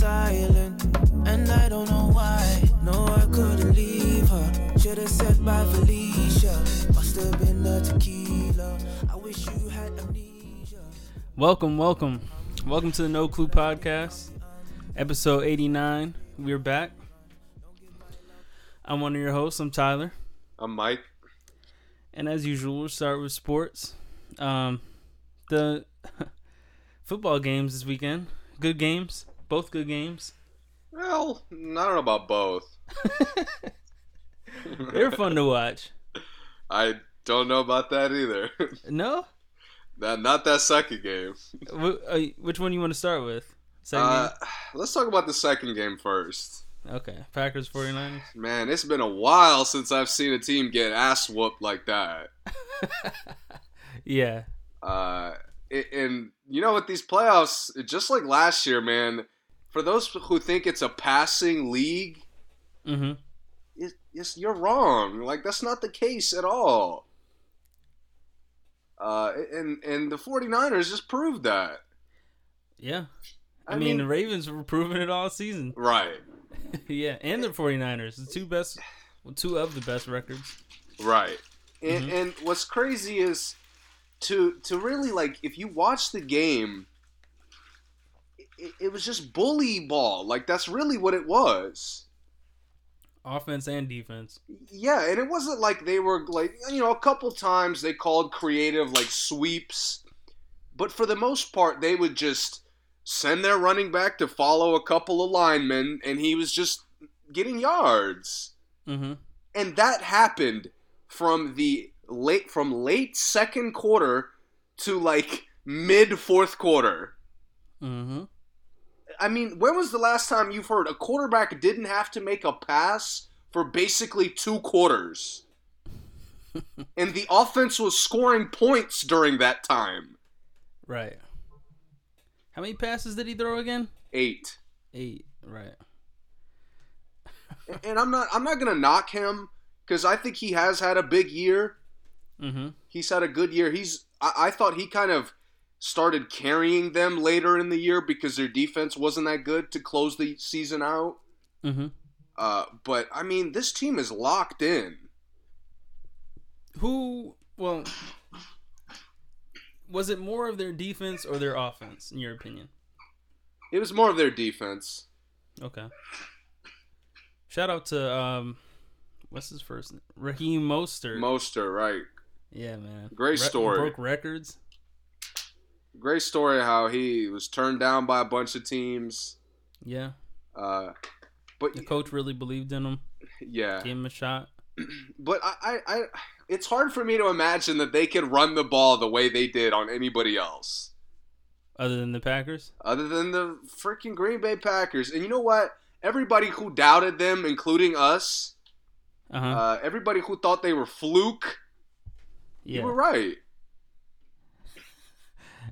silent, and I don't know why. No, I couldn't leave her. Should've said bye, Felicia. Must have been the tequila. I wish you had amnesia. Welcome, welcome, welcome to the No Clue Podcast, episode eighty-nine. We're back. I'm one of your hosts. I'm Tyler, I'm Mike. and as usual, we'll start with sports. Um, the football games this weekend. Good games, both good games. Well, I don't know about both. They were fun to watch. I don't know about that either. No, that not that second game. Uh, which one you want to start with? Second Uh, let's talk about the second game first. Okay, Packers 49ers. Man, it's been a while since I've seen a team get ass whooped like that. yeah, Uh, and you know, with these playoffs, just like last year, man. For those who think it's a passing league, mm-hmm. It, it's, you're wrong. Like that's not the case at all. Uh, and and the 49ers just proved that. Yeah. I, I mean, mean- the Ravens were proving it all season. Right. yeah, and the 49ers, the two best, well, two of the best records. Right. And, Mhm. and what's crazy is to to really like if you watch the game, it, it was just bully ball. Like that's really what it was. Offense and defense. Yeah, and it wasn't like they were like you know a couple times they called creative like sweeps, but for the most part they would just send their running back to follow a couple of linemen, and he was just getting yards. Mm-hmm. and that happened from the late from late second quarter to like mid fourth quarter. Mm-hmm. I mean, when was the last time you've heard a quarterback didn't have to make a pass for basically two quarters? and the offense was scoring points during that time. Right. How many passes did he throw again? Eight. Eight. Right. and I'm not I'm not gonna knock him because I think he has had a big year. Mm-hmm. he's had a good year. He's I, I thought he kind of started carrying them later in the year because their defense wasn't that good to close the season out. Mm-hmm. Uh, but I mean, this team is locked in. Who? Well, was it more of their defense or their offense, in your opinion? It was more of their defense. Okay. Shout out to um, what's his first name? Raheem Mostert. Moster, right? yeah, man. Great story. Broke records. Great story how he was turned down by a bunch of teams. Yeah. Uh, but The coach really believed in him. yeah, Gave him a shot. but I, I, I, it's hard for me to imagine that they could run the ball the way they did on anybody else. Other than the Packers. other than the freaking Green Bay Packers. And you know what? Everybody who doubted them, including us, Uh huh. uh, everybody who thought they were fluke, yeah. you were right.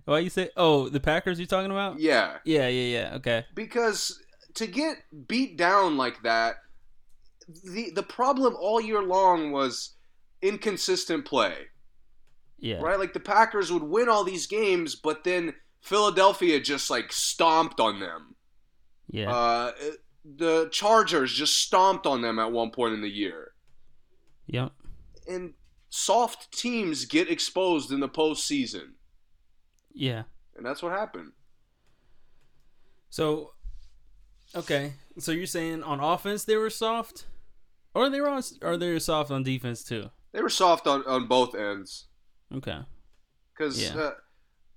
Why you say? Oh, the Packers. You talking about? Yeah, Yeah, yeah, yeah. Okay. because to get beat down like that, the the problem all year long was inconsistent play. Yeah. Right? Like the Packers would win all these games, but then Philadelphia just like stomped on them. Yeah. Uh, the Chargers just stomped on them at one point in the year. yep. and soft teams get exposed in the postseason, Yeah. and that's what happened. So, okay. So you're saying on offense they were soft, or they were on, or they were soft on defense too? They were soft on, on both ends Okay. because, Yeah. uh,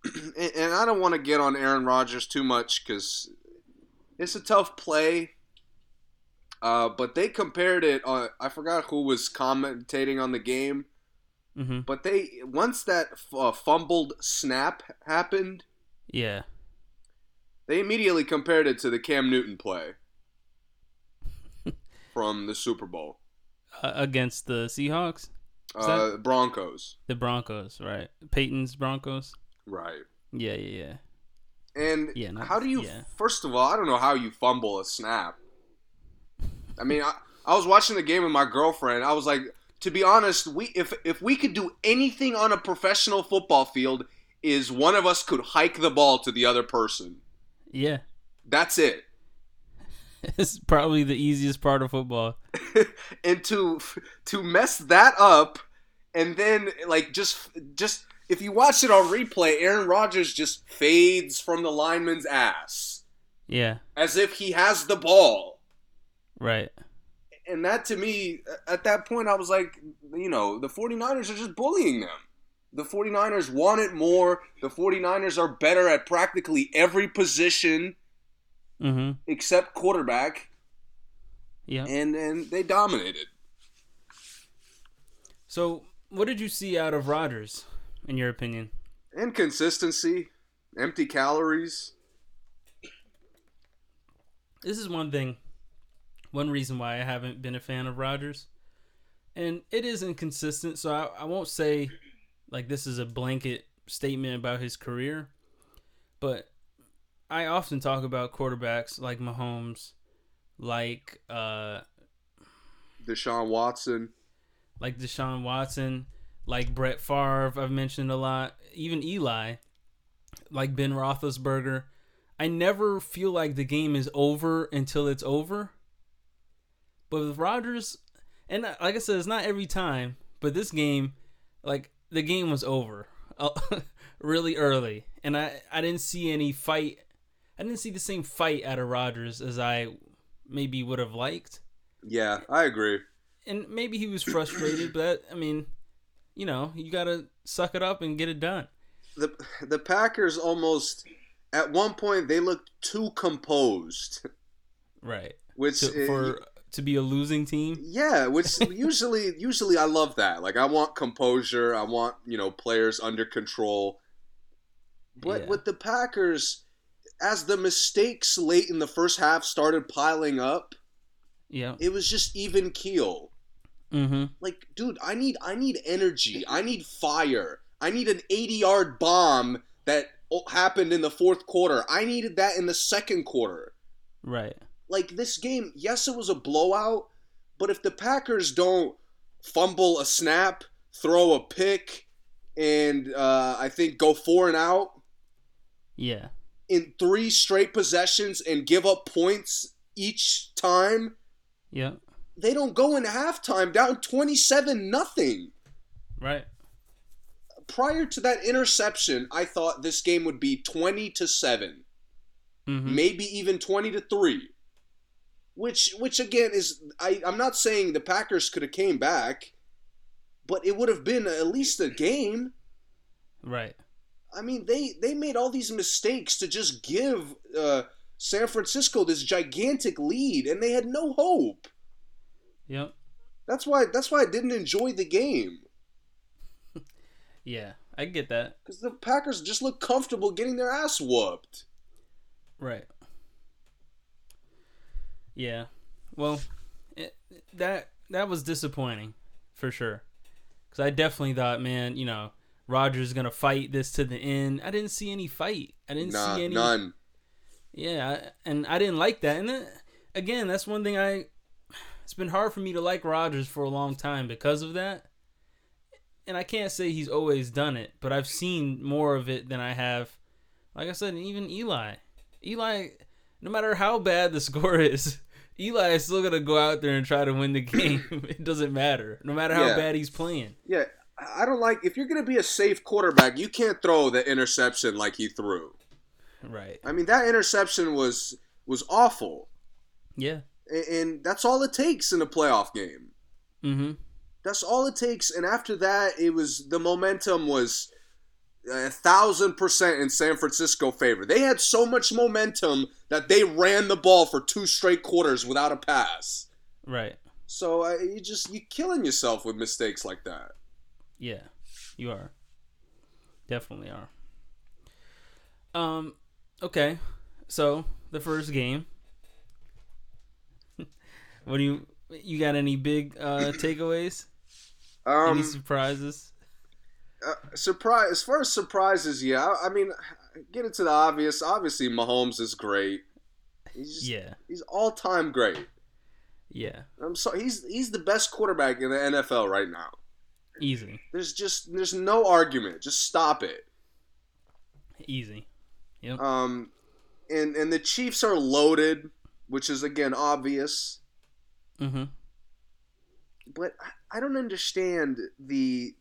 and, and I don't want to get on Aaron Rodgers too much because it's a tough play. Uh, but they compared it. On, I forgot who was commentating on the game, Mm-hmm. but they once that uh, fumbled snap happened, Yeah. they immediately compared it to the Cam Newton play from the Super Bowl. uh, against the Seahawks, Uh, Broncos. the Broncos, right? Peyton's Broncos. Right. Yeah, yeah, yeah. And Yeah, how do you? yeah. First of all, I don't know how you fumble a snap. I mean, I, I was watching the game with my girlfriend. I was like, to be honest, we if if we could do anything on a professional football field, is one of us could hike the ball to the other person. Yeah, That's it. it's probably the easiest part of football. and to to mess that up, and then like just just if you watch it on replay, Aaron Rodgers just fades from the lineman's ass Yeah, as if he has the ball. right. And that to me at that point i was like you know the 49ers are just bullying them the 49ers want it more the 49ers are better at practically every position Mm-hmm. except quarterback Yeah. and and they dominated So, what did you see out of Rodgers, in your opinion? inconsistency empty calories This is one thing, one reason why I haven't been a fan of Rodgers, and it is inconsistent. So I, I won't say like this is a blanket statement about his career, but I often talk about quarterbacks like Mahomes, like uh, deshaun watson like Deshaun Watson, like Brett Favre, I've mentioned a lot, even Eli, like Ben Roethlisberger. I never feel like the game is over until it's over. But with Rodgers, and uh, like I said, it's not every time, but this game, like the game was over uh, really early, and I I didn't see any fight. I didn't see the same fight out of Rodgers as I maybe would have liked yeah i agree and maybe he was frustrated, but I mean, you know, you gotta suck it up and get it done. the the packers almost at one point they looked too composed Right. which for to be a losing team. Yeah, which usually usually I love that. Like I want composure, I want, you know, players under control. But Yeah. with the Packers as the mistakes late in the first half started piling up, Yeah. it was just even keel. Mm-hmm. Like, dude, I need I need energy. I need fire. I need an 80-yard bomb that happened in the fourth quarter. I needed that in the second quarter. Right. Like this game, yes, it was a blowout, but if the Packers don't fumble a snap, throw a pick, and uh, I think go four and out Yeah. in three straight possessions and give up points each time, Yeah. they don't go in halftime down 27 nothing. Right. Prior to that interception, I thought this game would be 20 to 7. Mm-hmm. maybe even 20 to 3 which which again is I, i'm not saying the packers could have came back but it would have been at least a game Right. i mean they they made all these mistakes to just give uh, san francisco this gigantic lead and they had no hope Yep. that's why that's why i didn't enjoy the game Yeah. I get that. because the packers just look comfortable getting their ass whooped Right. Yeah. Well, it, that that was disappointing for sure. Cuz I definitely thought, man, you know, Rodgers is going to fight this to the end. I didn't see any fight. I didn't nah, see any none Yeah, and I didn't like that. And then, again, that's one thing I. It's been hard for me to like Rodgers for a long time because of that. And I can't say he's always done it, but I've seen more of it than I have. Like I said, even Eli. Eli, no matter how bad the score is, Eli is still gonna go out there and try to win the game. it doesn't matter, no matter how Yeah. bad he's playing. yeah I don't like if you're gonna be a safe quarterback, you can't throw the interception like he threw. Right? I mean, that interception was was awful, Yeah. A- and that's all it takes in a playoff game. Mm-hmm. That's all it takes, and after that, it was the momentum was a thousand percent in San Francisco favor. They had so much momentum that they ran the ball for two straight quarters without a pass. Right. So uh, you just you killing yourself with mistakes like that. Yeah, you are. Definitely are. Um, okay. So the first game. what do you You got any big uh, takeaways? Um, any surprises? Uh, surprise. As far as surprises, yeah. I, I mean, get into the obvious. Obviously, Mahomes is great. He's just, Yeah, he's all time great. yeah, I'm sorry. He's he's the best quarterback in the NFL right now. easy, There's just there's no argument. Just stop it. easy. Yep. Um, and and the Chiefs are loaded, which is again obvious. Mm-hmm. But I- I don't understand the.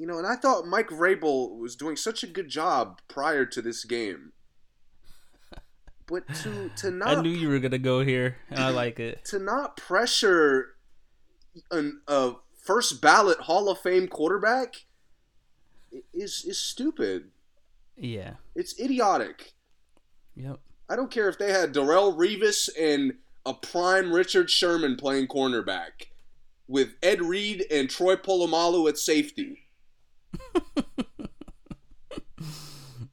You know, and I thought Mike Vrabel was doing such a good job prior to this game. But to to not I knew you were gonna go here, and I like it. to not pressure an, a first ballot Hall of Fame quarterback is is stupid. Yeah. It's idiotic. Yep. I don't care if they had Darrelle Revis and a prime Richard Sherman playing cornerback with Ed Reed and Troy Polamalu at safety.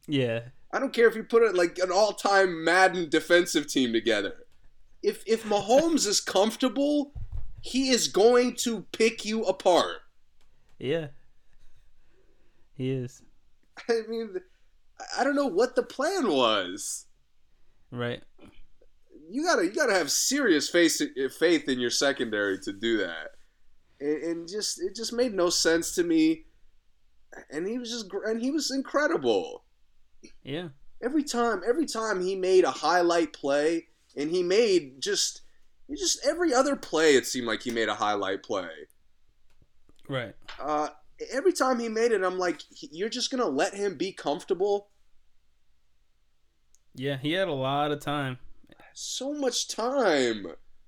Yeah. I don't care if you put it like an all-time Madden defensive team together. If if Mahomes is comfortable, he is going to pick you apart. Yeah. He is. I mean, I don't know what the plan was. Right. You gotta you gotta have serious faith faith in your secondary to do that, and, and just it just made no sense to me. And he was just and he was incredible. Yeah. Every time every time he made a highlight play, and he made just just every other play, it seemed like he made a highlight play. Right. Uh, every time he made it, I'm like, you're just gonna let him be comfortable. Yeah. He had a lot of time. So much time.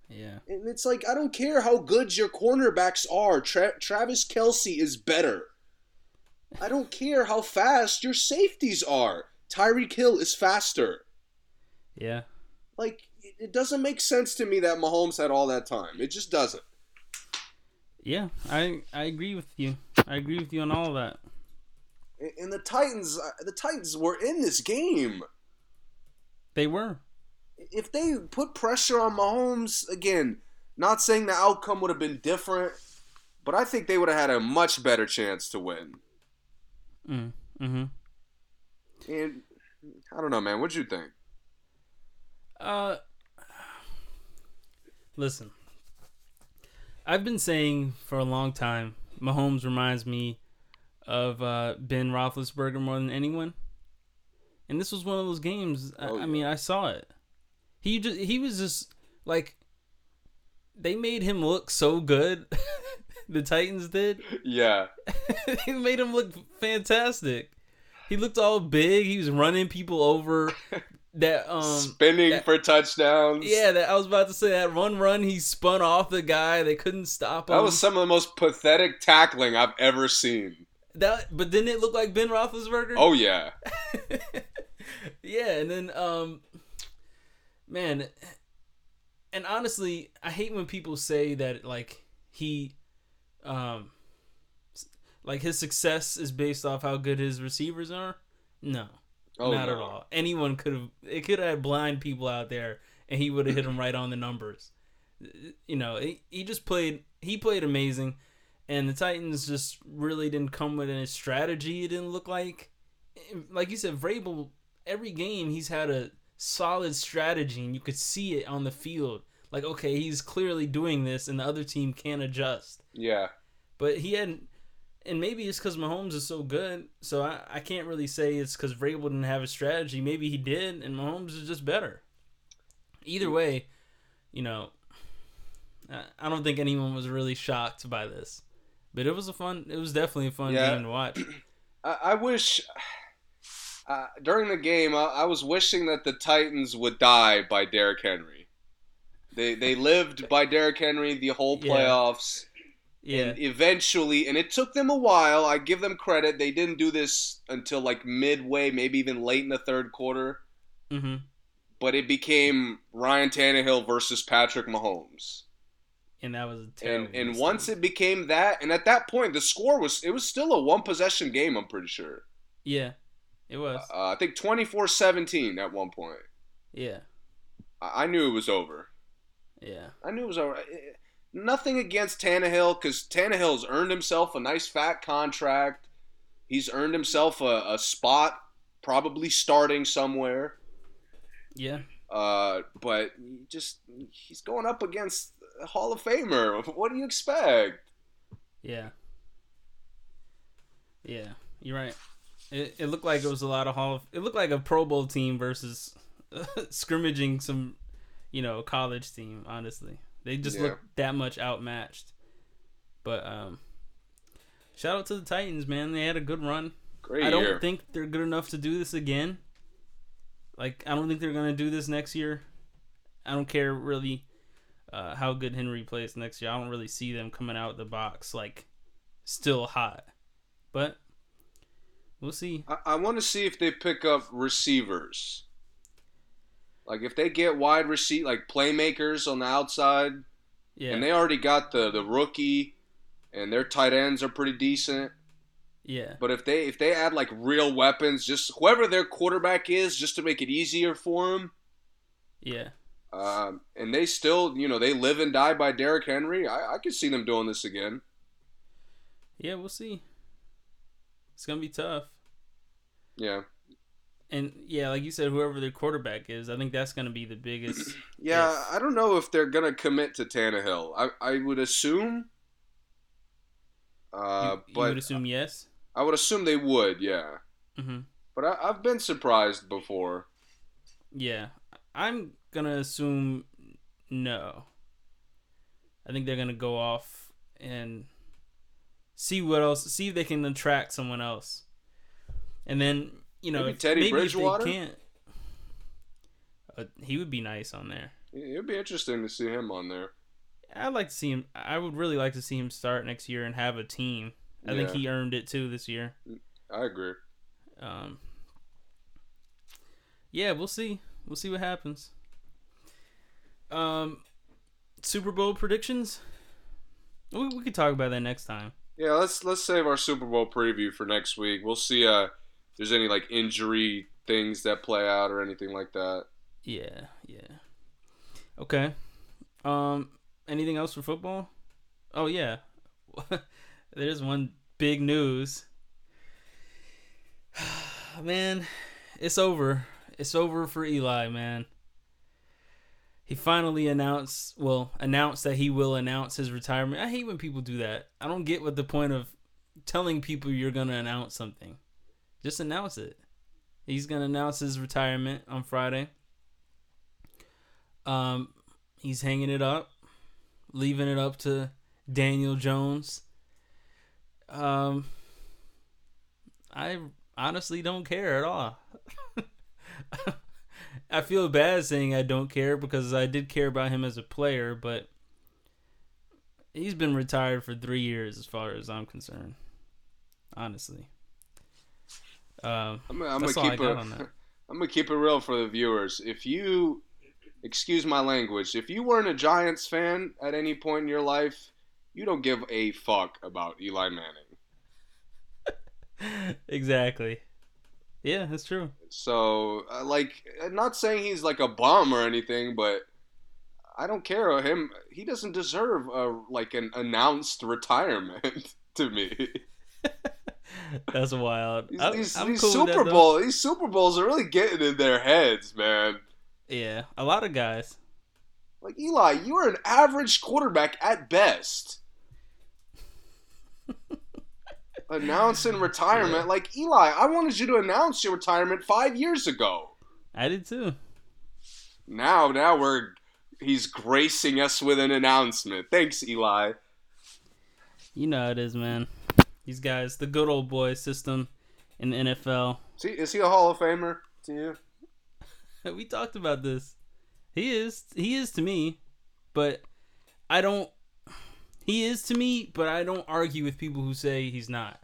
Yeah. And it's like I don't care how good your cornerbacks are. Tra- Travis Kelce is better. I don't care how fast your safeties are. Tyreek Hill is faster. Yeah. Like it doesn't make sense to me that Mahomes had all that time. It just doesn't. Yeah. I I agree with you. I agree with you on all that. And- And the Titans, uh, the Titans were in this game. They were. If they put pressure on Mahomes again, not saying the outcome would have been different, but I think they would have had a much better chance to win. Mm. Mm-hmm. And I don't know, man. What'd you think? Uh, listen, I've been saying for a long time, Mahomes reminds me of uh, Ben Roethlisberger more than anyone, and this was one of those games. I, Oh, I mean, I saw it. He just he was just like they made him look so good. the Titans did. Yeah. they made him look fantastic. He looked all big. He was running people over. That um Spinning that- for touchdowns. yeah, that I was about to say that run run he spun off the guy. They couldn't stop him. That was some of the most pathetic tackling I've ever seen. that, but didn't it look like Ben Roethlisberger? Oh yeah. yeah, and then um, man, and honestly, I hate when people say that like he, um, like his success is based off how good his receivers are. No, Oh, not no. at all. Anyone could have. It could have blind people out there, and he would have hit them right on the numbers. You know, he, he just played. He played amazing, and the Titans just really didn't come with any strategy. It didn't look like, like you said, Vrabel. Every game he's had a solid strategy, and you could see it on the field. Like, okay, he's clearly doing this, and the other team can't adjust Yeah. But he hadn't. And maybe it's because Mahomes is so good, so I, I can't really say it's because Vrabel didn't have a strategy. Maybe he did, and Mahomes is just better. Either way, you know, I, I don't think anyone was really shocked by this, but it was a fun. It was definitely a fun Yeah. game to watch. I, I wish uh, during the game I, I was wishing that the Titans would die by Derrick Henry. They they lived by Derrick Henry the whole Yeah. playoffs. Yeah, And eventually, and it took them a while. I give them credit. They didn't do this until like midway, maybe even late in the third quarter. hmm But it became Ryan Tannehill versus Patrick Mahomes. and that was a terrible. And and once it became that, and at that point, the score was it was still a one possession game. I'm pretty sure. yeah, it was. Uh, I think 24-17 at one point. yeah, I, I knew it was over. Yeah. I knew it was all right. Nothing against Tannehill because Tannehill's earned himself a nice fat contract. He's earned himself a, a spot, probably starting somewhere. Yeah. Uh, but just he's going up against a Hall of Famer. What do you expect? Yeah. Yeah, you're right. It, it looked like it was a lot of Hall of. It looked like a Pro Bowl team versus scrimmaging some, you know, college team. Honestly, they just Yeah. looked that much outmatched. But um, shout out to the Titans, man. They had a good run. Great I don't year. think they're good enough to do this again. Like I don't think they're gonna do this next year. I don't care really uh, how good Henry plays next year. I don't really see them coming out the box like still hot, but we'll see. I, I want to see if they pick up receivers. Like if they get wide receipt like playmakers on the outside, Yeah, and they already got the the rookie, and their tight ends are pretty decent. yeah, But if they if they add like real weapons, just whoever their quarterback is, just to make it easier for them, yeah, um, and they still you know they live and die by Derrick Henry, I, I could see them doing this again. yeah. We'll see. It's gonna be tough, Yeah, and yeah, like you said, whoever their quarterback is, I think that's gonna be the biggest. yeah. Yes. I don't know if they're gonna commit to Tannehill. I I would assume. Uh, you, you but would assume yes. I would assume they would, yeah. hmm But I, I've been surprised before. Yeah, I'm gonna assume no. I think they're gonna go off and see what else, see if they can attract someone else, and then you know Maybe if- Teddy maybe Bridgewater? Can't, uh, he would be nice on there. It'd be interesting to see him on there. I'd like to see him. I would really like to see him start next year and have a team. I think he earned it too this year. I agree. Um, yeah, we'll see. We'll see what happens. Um, Super Bowl predictions. We, we could talk about that next time. Yeah, let's let's save our Super Bowl preview for next week. We'll see uh there's any like injury things that play out or anything like that. Yeah, yeah. Okay. Um, anything else for football? Oh yeah, there's one big news. man, it's over. It's over for Eli, man. He finally announced, well, announced that he will announce his retirement. I hate when people do that. I don't get what the point of telling people you're going to announce something. Just announce it. He's to announce his retirement on Friday. Um, he's hanging it up, leaving it up to Daniel Jones. Um, I honestly don't care at all. I feel bad saying I don't care because I did care about him as a player, but he's been retired for three years as far as I'm concerned. Honestly. I'm, I'm That's gonna keep it. on that. I'm gonna keep it real for the viewers. If you, excuse my language, if you weren't a Giants fan at any point in your life, you don't give a fuck about Eli Manning. exactly. Yeah, that's true. So, uh, like, not saying he's like a bum or anything, but I don't care him. He doesn't deserve a like an announced retirement to me. That's wild. These, these, I'm these cool Super though. Bowl, these Super Bowls are really getting in their heads, man. Yeah, a lot of guys. Like Eli, you are an average quarterback at best. Announcing retirement, like Eli, I wanted you to announce your retirement five years ago. I did too. Now, now we're he's gracing us with an announcement. Thanks, Eli. You know how it is, man. These guys, the good old boy system in the NFL. Is he, is he a Hall of Famer to you? we talked about this. He is. He is to me, but I don't. He is to me, but I don't argue with people who say he's not.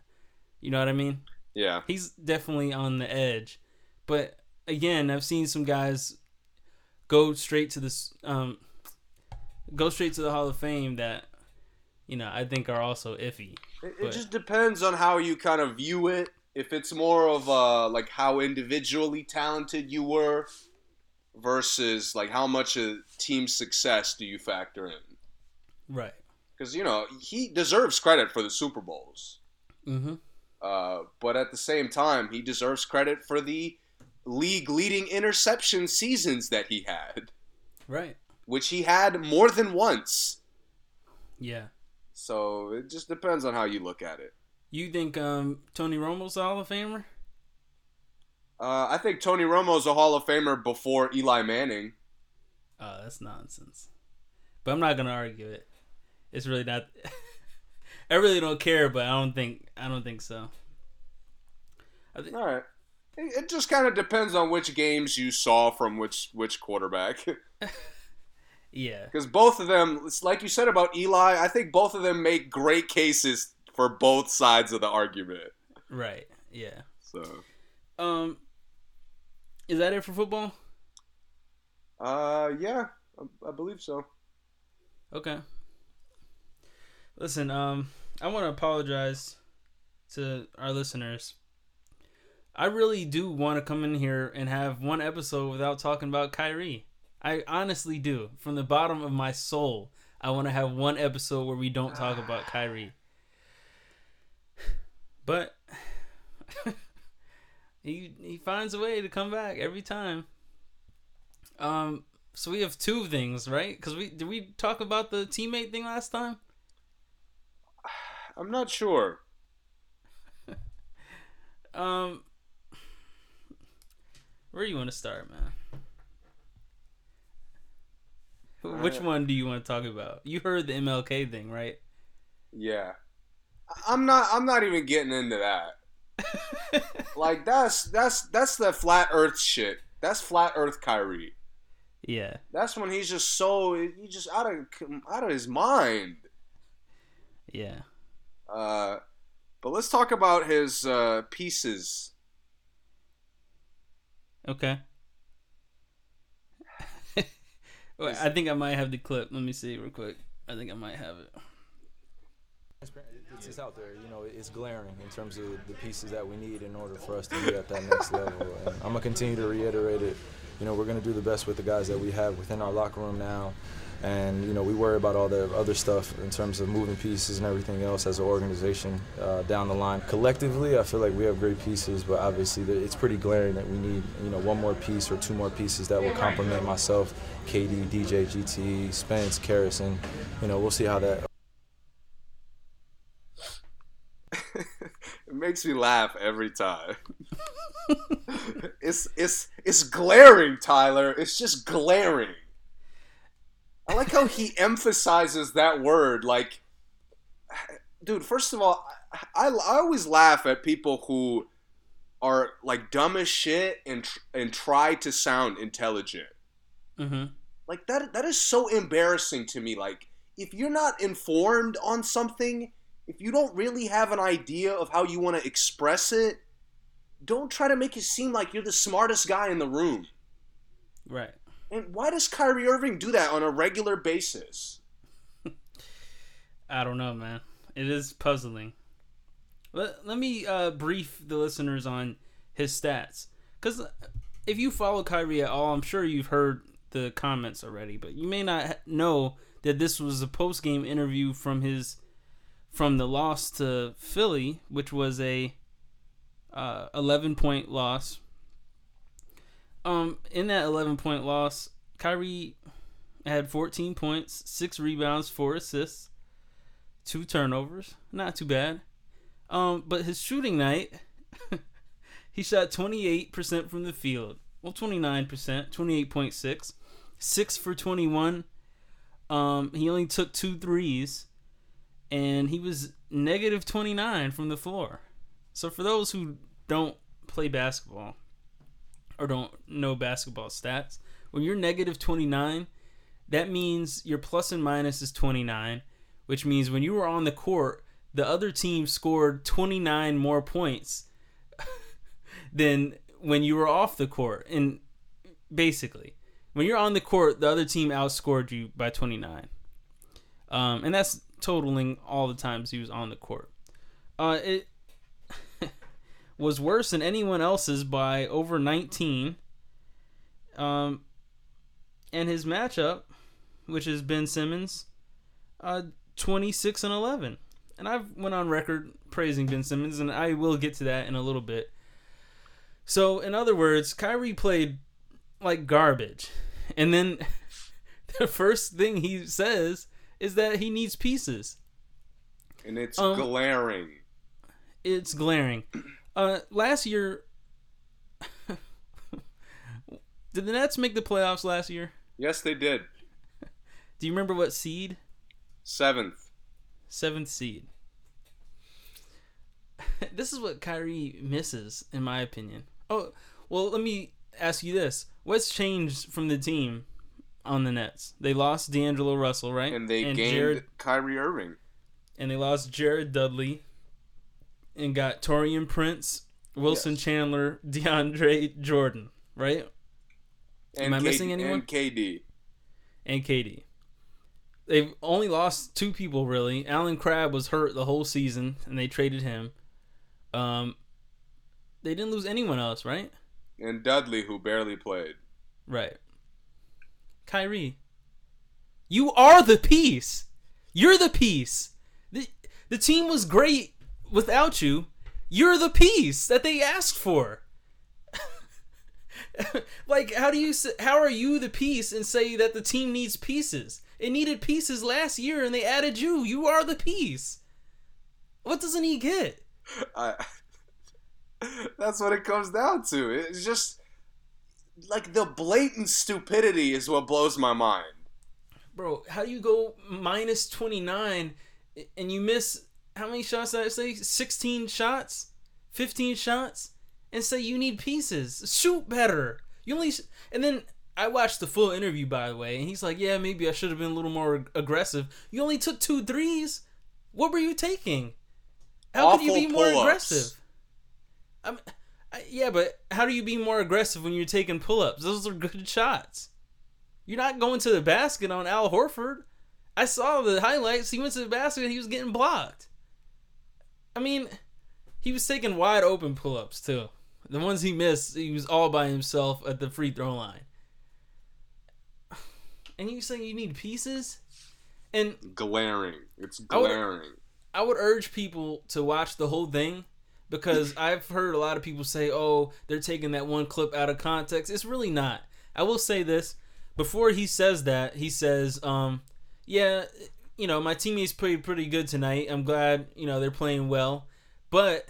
You know what I mean? Yeah. He's definitely on the edge, but again, I've seen some guys go straight to this, um, go straight to the Hall of Fame that, you know, I think are also iffy. It, it just depends on how you kind of view it. If it's more of uh like how individually talented you were, versus like how much of team success do you factor in? Right. Because you know he deserves credit for the Super Bowls, Mm-hmm. uh, but at the same time, he deserves credit for the league-leading interception seasons that he had, Right. which he had more than once. Yeah. So it just depends on how you look at it. You think um, Tony Romo's a Hall of Famer? Uh, I think Tony Romo's a Hall of Famer before Eli Manning. Oh, that's nonsense. But I'm not gonna argue it. It's really not. I really don't care, but I don't think I don't think so. I think, All right. It it just kind of depends on which games you saw from which which quarterback. yeah, Because both of them, it's like you said about Eli, I think both of them make great cases for both sides of the argument. right. Yeah. So, Um, is that it for football? uh, yeah, I, I believe so. Okay. Listen, um, I want to apologize to our listeners. I really do want to come in here and have one episode without talking about Kyrie. I honestly do. From the bottom of my soul, I want to have one episode where we don't talk about Kyrie. But he he finds a way to come back every time. Um so we have two things, right? Cuz we did we talk about the teammate thing last time? I'm not sure. Um, where do you want to start, man? Which Uh, one do you want to talk about? You heard the MLK thing, right? Yeah. I- I'm not I'm not even getting into that. Like that's that's that's the flat earth shit. That's flat earth Kyrie. yeah, That's when he's just so he's just out of out of his mind. yeah. Uh, but let's talk about his uh, pieces. Okay. Wait, I think I might have the clip. Let me see real quick. I think I might have it. It's just out there, you know, it's glaring in terms of the pieces that we need in order for us to be at that next level. And I'm gonna continue to reiterate it. You know, we're gonna do the best with the guys that we have within our locker room now. And you know, we worry about all the other stuff in terms of moving pieces and everything else as an organization uh, down the line. Collectively, I feel like we have great pieces, but obviously it's pretty glaring that we need, you know, one more piece or two more pieces that will complement myself, KD, DJ, GT, Spence, Karrison. You know, we'll see how that it makes me laugh every time. it's it's it's glaring, Tyler. It's just glaring. I like how he emphasizes that word. Like, dude. First of all, I, I always laugh at people who are like dumb as shit and tr- and try to sound intelligent. Mm-hmm. Like that that is so embarrassing to me. Like if you're not informed on something, if you don't really have an idea of how you want to express it, don't try to make it seem like you're the smartest guy in the room. Right. And why does Kyrie Irving do that on a regular basis? I don't know, man. It is puzzling. Let, let me uh, brief the listeners on his stats. Because if you follow Kyrie at all, I'm sure you've heard the comments already, but you may not know that this was a post game interview from his from the loss to Philly, which was a uh, 11 point loss. Um, in that 11 point loss, Kyrie had 14 points, six rebounds, four assists two turnovers. Not too bad. Um, but his shooting night, he shot 28% from the field. Well, 29%, 28.6. 6 for 21. Um, he only took two threes. And he was negative 29 from the floor. So for those who don't play basketball or don't know basketball stats, when you're negative 29, that means your plus and minus is 29 which means when you were on the court, the other team scored 29 more points than when you were off the court. And basically, when you're on the court, the other team outscored you by 29. Um, and that's totaling all the times he was on the court. Uh, it was worse than anyone else's by over 19. Um, and his matchup, which is Ben Simmons, uh, 26 and 11. And I've went on record praising Ben Simmons, and I will get to that in a little bit. So, in other words, Kyrie played like garbage. And then the first thing he says is that he needs pieces. And it's Um, glaring. It's glaring. Uh, last year, did the Nets make the playoffs last year? Yes, they did. Do you remember what seed? Seventh. Seventh seed. this is what Kyrie misses, in my opinion. Oh, well, let me ask you this: What's changed from the team on the Nets? They lost D'Angelo Russell, right? And they gained Jared, Kyrie Irving. and they lost Jared Dudley, and got Taurean Prince, Wilson Yes. Chandler, DeAndre Jordan, right? And Am I K- missing anyone? And KD. and KD. They've only lost two people really. Allen Crabbe was hurt the whole season, and they traded him. Um, they didn't lose anyone else, right? And Dudley, who barely played. Right. Kyrie, you are the piece. You're the piece. the The team was great without you. You're the piece that they asked for. like, how do you how are you the piece and say that the team needs pieces? It needed pieces last year, and they added you. You are the piece. What doesn't he get? I, that's what it comes down to. It's just like the blatant stupidity is what blows my mind. bro, how do you go minus 29 and you miss how many shots did I say? 16 shots? 15 shots? And say you need pieces. Shoot better. You only sh- and then I watched the full interview by the way, and he's like, "Yeah, maybe I should have been a little more aggressive. You only took two threes. What were you taking? How could you be more pull-ups. aggressive?" I'm, I, yeah, but how do you be more aggressive when you're taking pull-ups? Those are good shots. You're not going to the basket on Al Horford. I saw the highlights. He went to the basket and he was getting blocked. I mean, he was taking wide open pull ups too. The ones he missed, he was all by himself at the free throw line. And you saying you need pieces? And Glaring. It's I would- glaring. I would urge people to watch the whole thing because I've heard a lot of people say, "Oh, they're taking that one clip out of context." It's really not. I will say this: before he says that, he says, um, "Yeah, you know, my teammates played pretty good tonight. I'm glad, you know, they're playing well." But,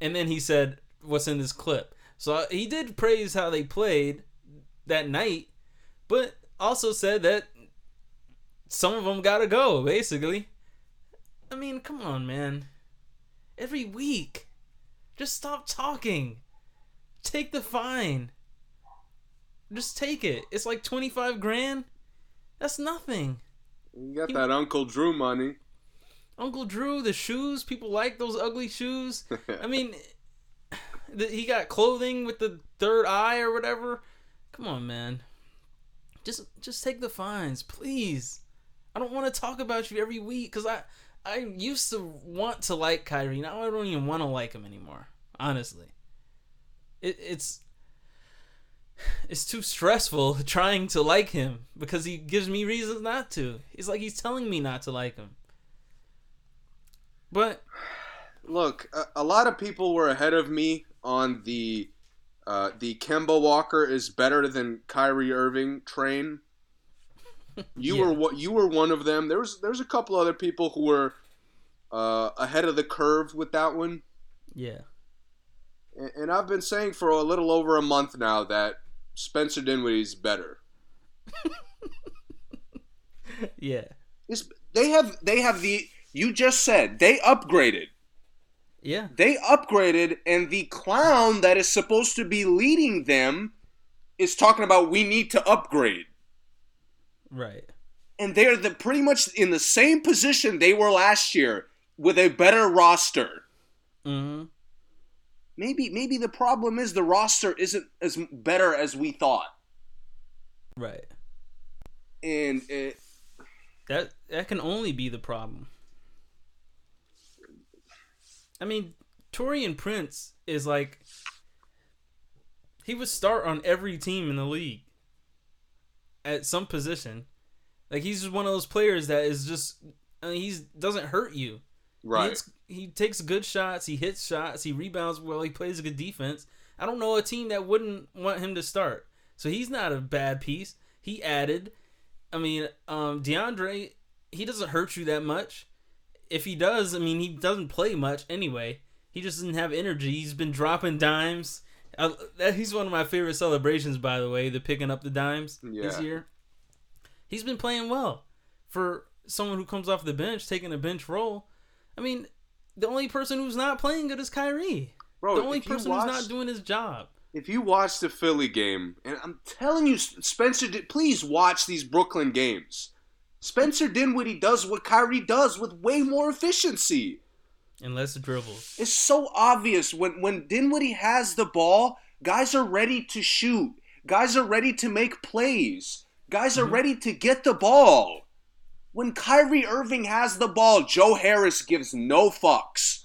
and then he said, "What's in this clip?" So uh, he did praise how they played that night, but also said that some of them got to go, basically. I mean, come on, man. Every week. Just stop talking. Take the fine. Just take it. It's like 25 grand. That's nothing. You got that Uncle Drew money. Uncle Drew, the shoes, people like those ugly shoes. I mean, the, he got clothing with the third eye or whatever. Come on, man. Just just take the fines, please. I don't want to talk about you every week cuz I I used to want to like Kyrie. Now I don't even want to like him anymore. Honestly. It, it's it's too stressful trying to like him because he gives me reasons not to. It's like he's telling me not to like him. But Look, a, a lot of people were ahead of me on the uh, the Kemba Walker is better than Kyrie Irving train. You Yeah. were what you were one of them. There was there's a couple other people who were uh, ahead of the curve with that one, yeah, and, and I've been saying for a little over a month now that Spencer Dinwiddie's better. yeah, Is they have they have the you just said they upgraded. yeah. They upgraded, and the clown that is supposed to be leading them is talking about we need to upgrade. Right. And they're the, pretty much in the same position they were last year with a better roster. Mm-hmm. Maybe maybe the problem is the roster isn't as better as we thought. Right. And it, That that can only be the problem. I mean, Taurean Prince is like he would start on every team in the league. at some position. Like he's just one of those players that is just I mean, he's doesn't hurt you. He, Right. hits- he takes good shots. He hits shots. He rebounds well. He plays a good defense. I don't know a team that wouldn't want him to start. So he's not a bad piece. He added. I mean, um, DeAndre, he doesn't hurt you that much. If he does, I mean, he doesn't play much anyway. He just doesn't have energy. He's been dropping dimes. Uh, that, he's one of my favorite celebrations, by the way, the picking up the dimes this year. He's been playing well for someone who comes off the bench, taking a bench role. I mean, the only person who's not playing good is Kyrie. Bro, the only person watch- who's not doing his job. If you watch the Philly game, and I'm telling you, Spencer, please watch these Brooklyn games. Spencer Dinwiddie does what Kyrie does with way more efficiency. And less dribbles. It's so obvious when when Dinwiddie has the ball, guys are ready to shoot. Guys are ready to make plays. Guys are mm-hmm. ready to get the ball. When Kyrie Irving has the ball, Joe Harris gives no fucks.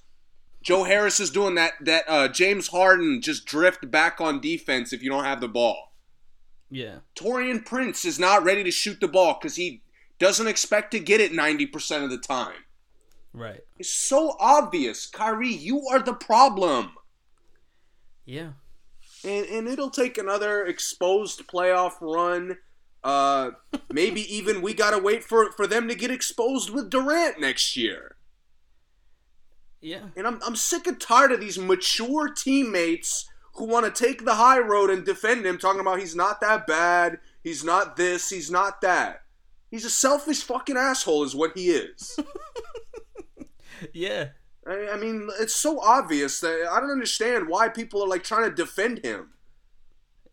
Joe Harris is doing that that uh, James Harden just drift back on defense if you don't have the ball. Yeah. Taurean Prince is not ready to shoot the ball because he doesn't expect to get it 90% of the time. Right. It's so obvious. Kyrie, you are the problem. Yeah. and, and it'll take another exposed playoff run. Uh, maybe even we gotta wait for for them to get exposed with Durant next year. Yeah. And I'm I'm sick and tired of these mature teammates who want to take the high road and defend him, talking about he's not that bad, he's not this, he's not that. He's a selfish fucking asshole, is what he is. Yeah. I, I mean, it's so obvious that I don't understand why people are like trying to defend him.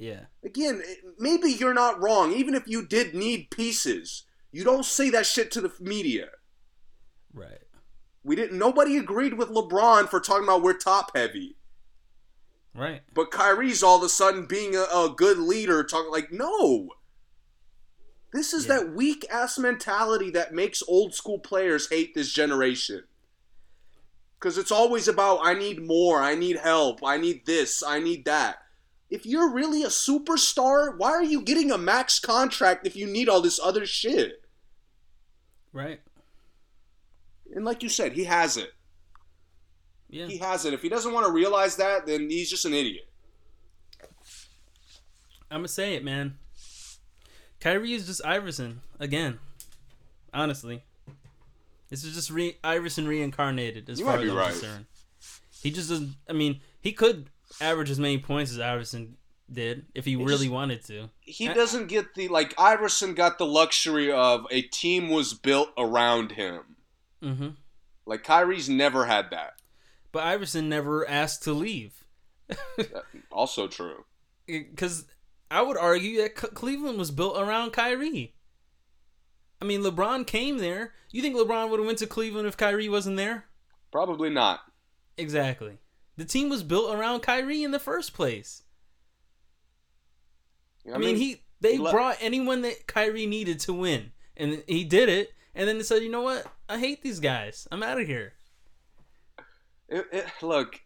Yeah. again, maybe you're not wrong. Even if you did need pieces, you don't say that shit to the media. Right. We didn't. Nobody agreed with LeBron for talking about we're top heavy, Right. but Kyrie's all of a sudden being a, a good leader, talking like no. This is Yeah. that weak ass mentality that makes old school players hate this generation. Because it's always about I need more, I need help, I need this, I need that. If you're really a superstar, why are you getting a max contract if you need all this other shit? Right. And like you said, he has it. Yeah. He has it. If he doesn't want to realize that, then he's just an idiot. I'm gonna say it, man. Kyrie is just Iverson again. Honestly, this is just re- Iverson reincarnated as You far as I'm right. concerned. He just doesn't. I mean, he could average as many points as Iverson did if he It really just- wanted to. He I- doesn't get the like Iverson got the luxury of a team was built around him. hmm Like Kyrie's never had that. But Iverson never asked to leave. Also true. because I would argue that Cleveland was built around Kyrie. I mean, LeBron came there. You think LeBron would have went to Cleveland if Kyrie wasn't there? Probably not. Exactly. The team was built around Kyrie in the first place. I, mean, he they he brought anyone that Kyrie needed to win, and he did it. And then they said, "You know what? I hate these guys. I'm out of here." It, it, look,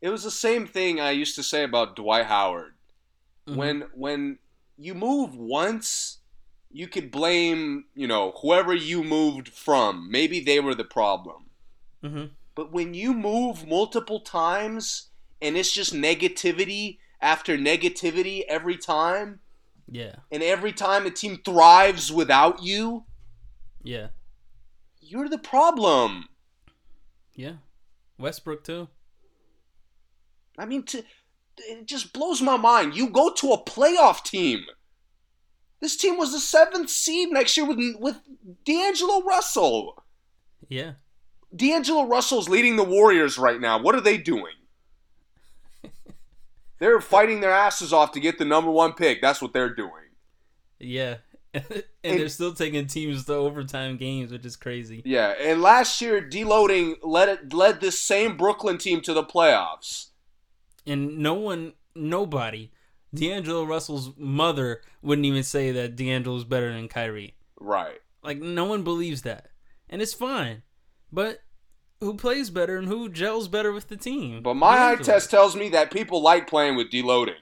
it was the same thing I used to say about Dwight Howard. Mhm. When when you move once, you could blame you know whoever you moved from. Maybe they were the problem. hmm But when you move multiple times and it's just negativity after negativity every time, Yeah, and every time the team thrives without you, yeah, you're the problem. yeah. Westbrook too. I mean, to, it just blows my mind. You go to a playoff team. This team was the seventh seed next year with with D'Angelo Russell. Yeah, D'Angelo Russell's leading the Warriors right now. What are they doing? they're fighting their asses off to get the number one pick. That's what they're doing. yeah. and And- they're still taking teams to overtime games, which is crazy. Yeah, and last year, deloading led it led this same Brooklyn team to the playoffs. and no one, nobody, D'Angelo Russell's mother wouldn't even say that D'Angelo's better than Kyrie. Right. Like no one believes that, and it's fine. But who plays better and who gels better with the team? But my eye test tells me that people like playing with deloading.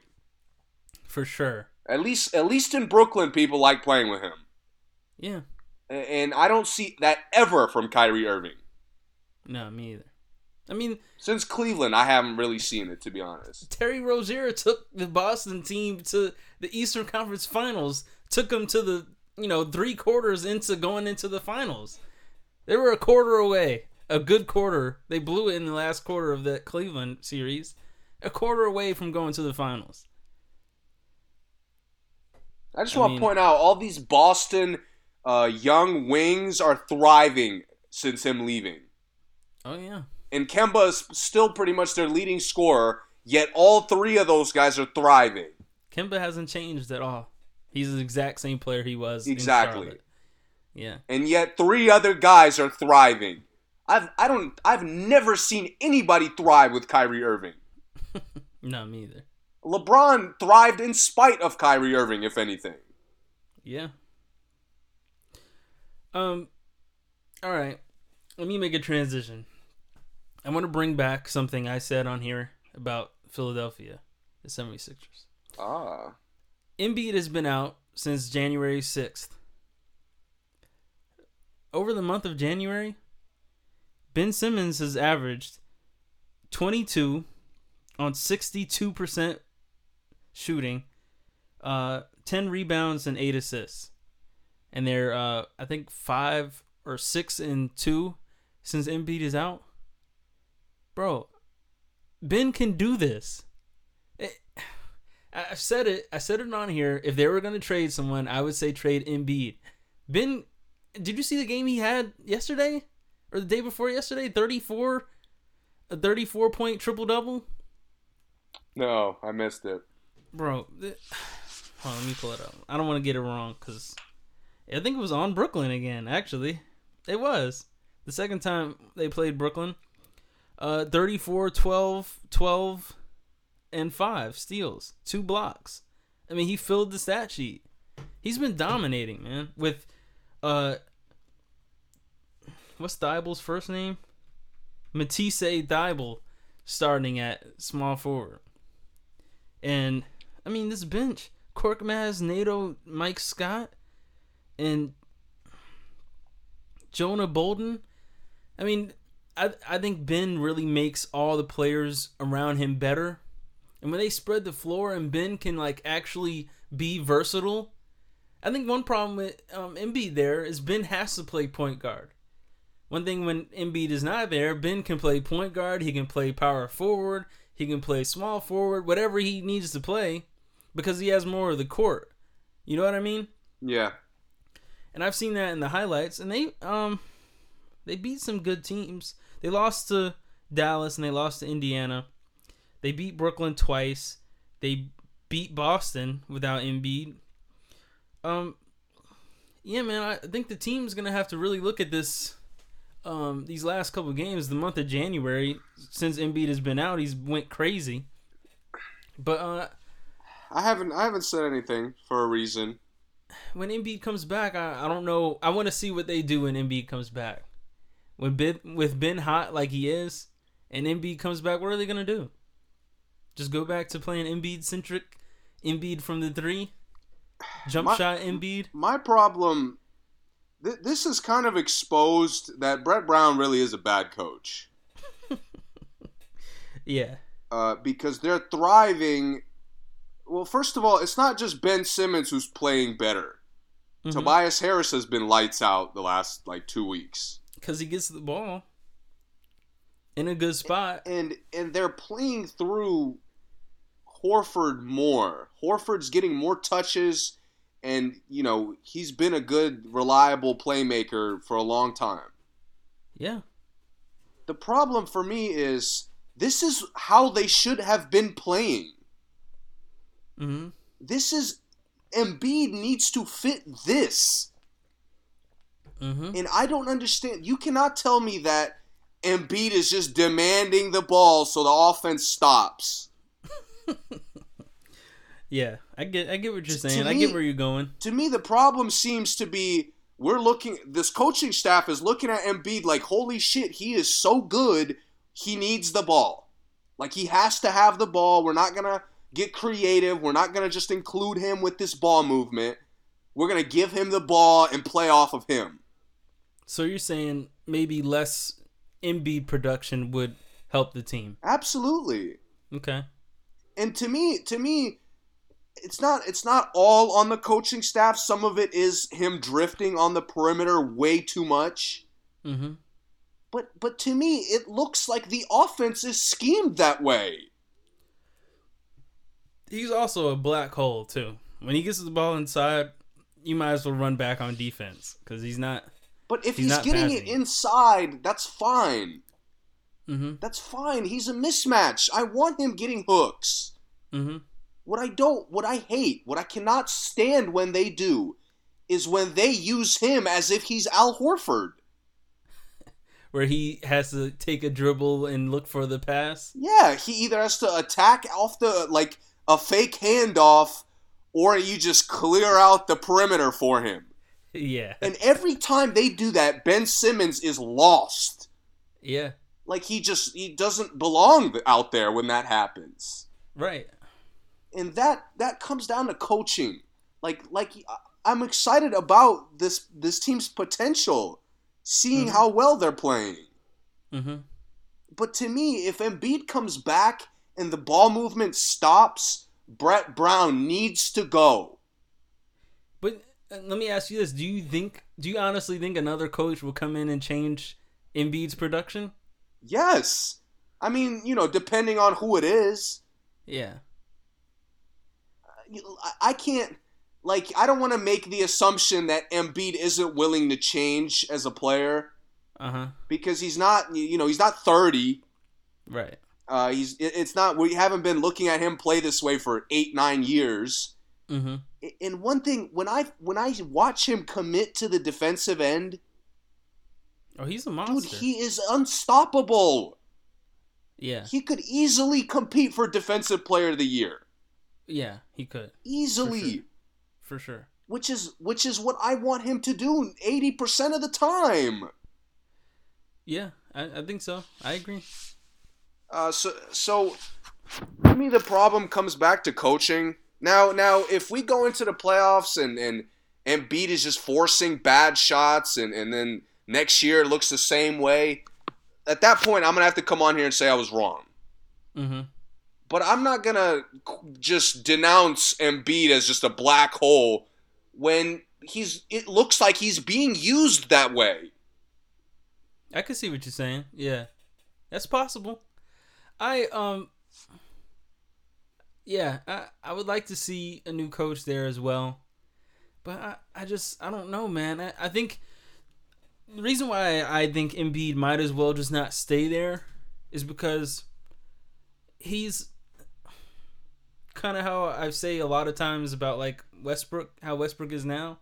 for sure. At least, at least in Brooklyn, people like playing with him, Yeah. And I don't see that ever from Kyrie Irving. No, me either. I mean, Since Cleveland, I haven't really seen it, to be honest. Terry Rozier took the Boston team to the Eastern Conference Finals, took them to the, you know, three quarters into going into the finals. They were a quarter away, a good quarter. They blew it in the last quarter of that Cleveland series, a quarter away from going to the finals. I just I want mean- to point out all these Boston uh, young wings are thriving since him leaving. Oh yeah, And Kemba is still pretty much their leading scorer, yet all three of those guys are thriving. Kemba hasn't changed at all. He's the exact same player he was. in Exactly. Yeah. And yet three other guys are thriving. I've I don't I've never seen anybody thrive with Kyrie Irving. No, me either. LeBron thrived in spite of Kyrie Irving, if anything. Yeah. Um all right. Let me make a transition. I want to bring back something I said on here about Philadelphia, the 76ers. Ah. Embiid has been out since January 6th. Over the month of January, Ben Simmons has averaged 22 on 62% shooting, uh, 10 rebounds and 8 assists. And they're, uh, I think, 5 or 6 and 2 since Embiid is out. Bro, Ben can do this. I- I've said it. I said it on here. If they were going to trade someone, I would say trade Embiid. Ben, did you see the game he had yesterday or the day before yesterday? 34 a 34 point triple double? No, I missed it. Bro, th- on, let me pull it up. I don't want to get it wrong cuz I think it was on Brooklyn again, actually. It was. The second time they played Brooklyn. Uh 34 12 12 and 5 steals, 2 blocks. I mean, he filled the stat sheet. He's been dominating, man, with uh what's Thybulle's first name? Matisse Thybulle starting at small forward. And I mean, this bench: Korkmaz, Neto, Mike Scott, and Jonah Bolden. I mean, I I think Ben really makes all the players around him better. And when they spread the floor and Ben can like actually be versatile, I think one problem with um, Embiid there is Ben has to play point guard. One thing when Embiid is not there, Ben can play point guard. He can play power forward. He can play small forward, whatever he needs to play, because he has more of the court. You know what I mean? Yeah. And I've seen that in the highlights, and they um they beat some good teams. They lost to Dallas and they lost to Indiana. They beat Brooklyn twice. They beat Boston without Embiid. Um, yeah, man, I think the team's gonna have to really look at this. Um, these last couple games, the month of January, since Embiid has been out, he's went crazy. But uh, I haven't I haven't said anything for a reason. when Embiid comes back, I, I don't know. I want to see what they do when Embiid comes back. When Ben with Ben hot like he is, and Embiid comes back, what are they gonna do? Just go back to playing Embiid centric, Embiid from the three, jump My- shot Embiid. My problem th- this is kind of exposed that Brett Brown really is a bad coach. Yeah, uh, because they're thriving. Well, first of all, it's not just Ben Simmons who's playing better. Mhm. Tobias Harris has been lights out the last like two weeks, because he gets the ball in a good spot. and and they're playing through Horford more. Horford's getting more touches, and you know he's been a good, reliable playmaker for a long time. Yeah, The problem for me is this is how they should have been playing. hmm This is Embiid needs to fit this. Mm-hmm. And I don't understand. You cannot tell me that Embiid is just demanding the ball so the offense stops. yeah. I get, I get what you're saying. I get where you're going. To me, the problem seems to be we're looking. This coaching staff is looking at Embiid like, holy shit, he is so good. He needs the ball. Like he has to have the ball. We're not gonna get creative. We're not going to just include him with this ball movement. We're going to give him the ball and play off of him. So you're saying maybe less Embiid production would help the team? Absolutely. Okay. And to me, to me, it's not it's not all on the coaching staff. Some of it is him drifting on the perimeter way too much. Mm-hmm. But but to me, it looks like the offense is schemed that way. He's also a black hole too. When he gets the ball inside, you might as well run back on defense because he's not. But if He's he's, getting passing. it inside, that's fine. Mm-hmm. That's fine. He's a mismatch. I want him getting hooks. Mm-hmm. What I don't, what I hate, what I cannot stand when they do, is when they use him as if he's Al Horford. Where he has to take a dribble and look for the pass. Yeah, he either has to attack off the like a fake handoff, or you just clear out the perimeter for him. Yeah. And every time they do that, Ben Simmons is lost. Yeah. Like he just he doesn't belong out there when that happens. Right. And that that comes down to coaching. Like like I'm excited about this this team's potential, seeing Mhm. how well they're playing. Mm-hmm. But to me, if Embiid comes back and the ball movement stops, Brett Brown needs to go. But uh, let me ask you this: Do you think? Do you honestly think another coach will come in and change Embiid's production? Yes. I mean, you know, depending on who it is, Yeah. I- I can't like I don't want to make the assumption that Embiid isn't willing to change as a player Uh huh. because he's not you know, he's not 30. Right. Uh he's it's not we haven't been looking at him play this way for 8 9 years. Mm-hmm. And one thing when I when I watch him commit to the defensive end, Oh, he's a monster. dude, he is unstoppable. yeah. He could easily compete for defensive player of the year. Yeah. He could Easily. sure. for sure. Which is which is what I want him to do 80% of the time. Yeah, I, I think so. I agree. Uh, so so to me the problem comes back to coaching. Now now if we go into the playoffs and and Embiid is just forcing bad shots and and then next year it looks the same way, at that point I'm gonna have to come on here and say I was wrong. Mm-hmm. But I'm not gonna just denounce Embiid as just a black hole when he's it looks like he's being used that way. I can see what you're saying. Yeah, that's possible. I um, yeah, I I would like to see a new coach there as well, but I I just I don't know, man. I, I think the reason why I think Embiid might as well just not stay there is because he's kind of how I say a lot of times about like Westbrook, how Westbrook is now.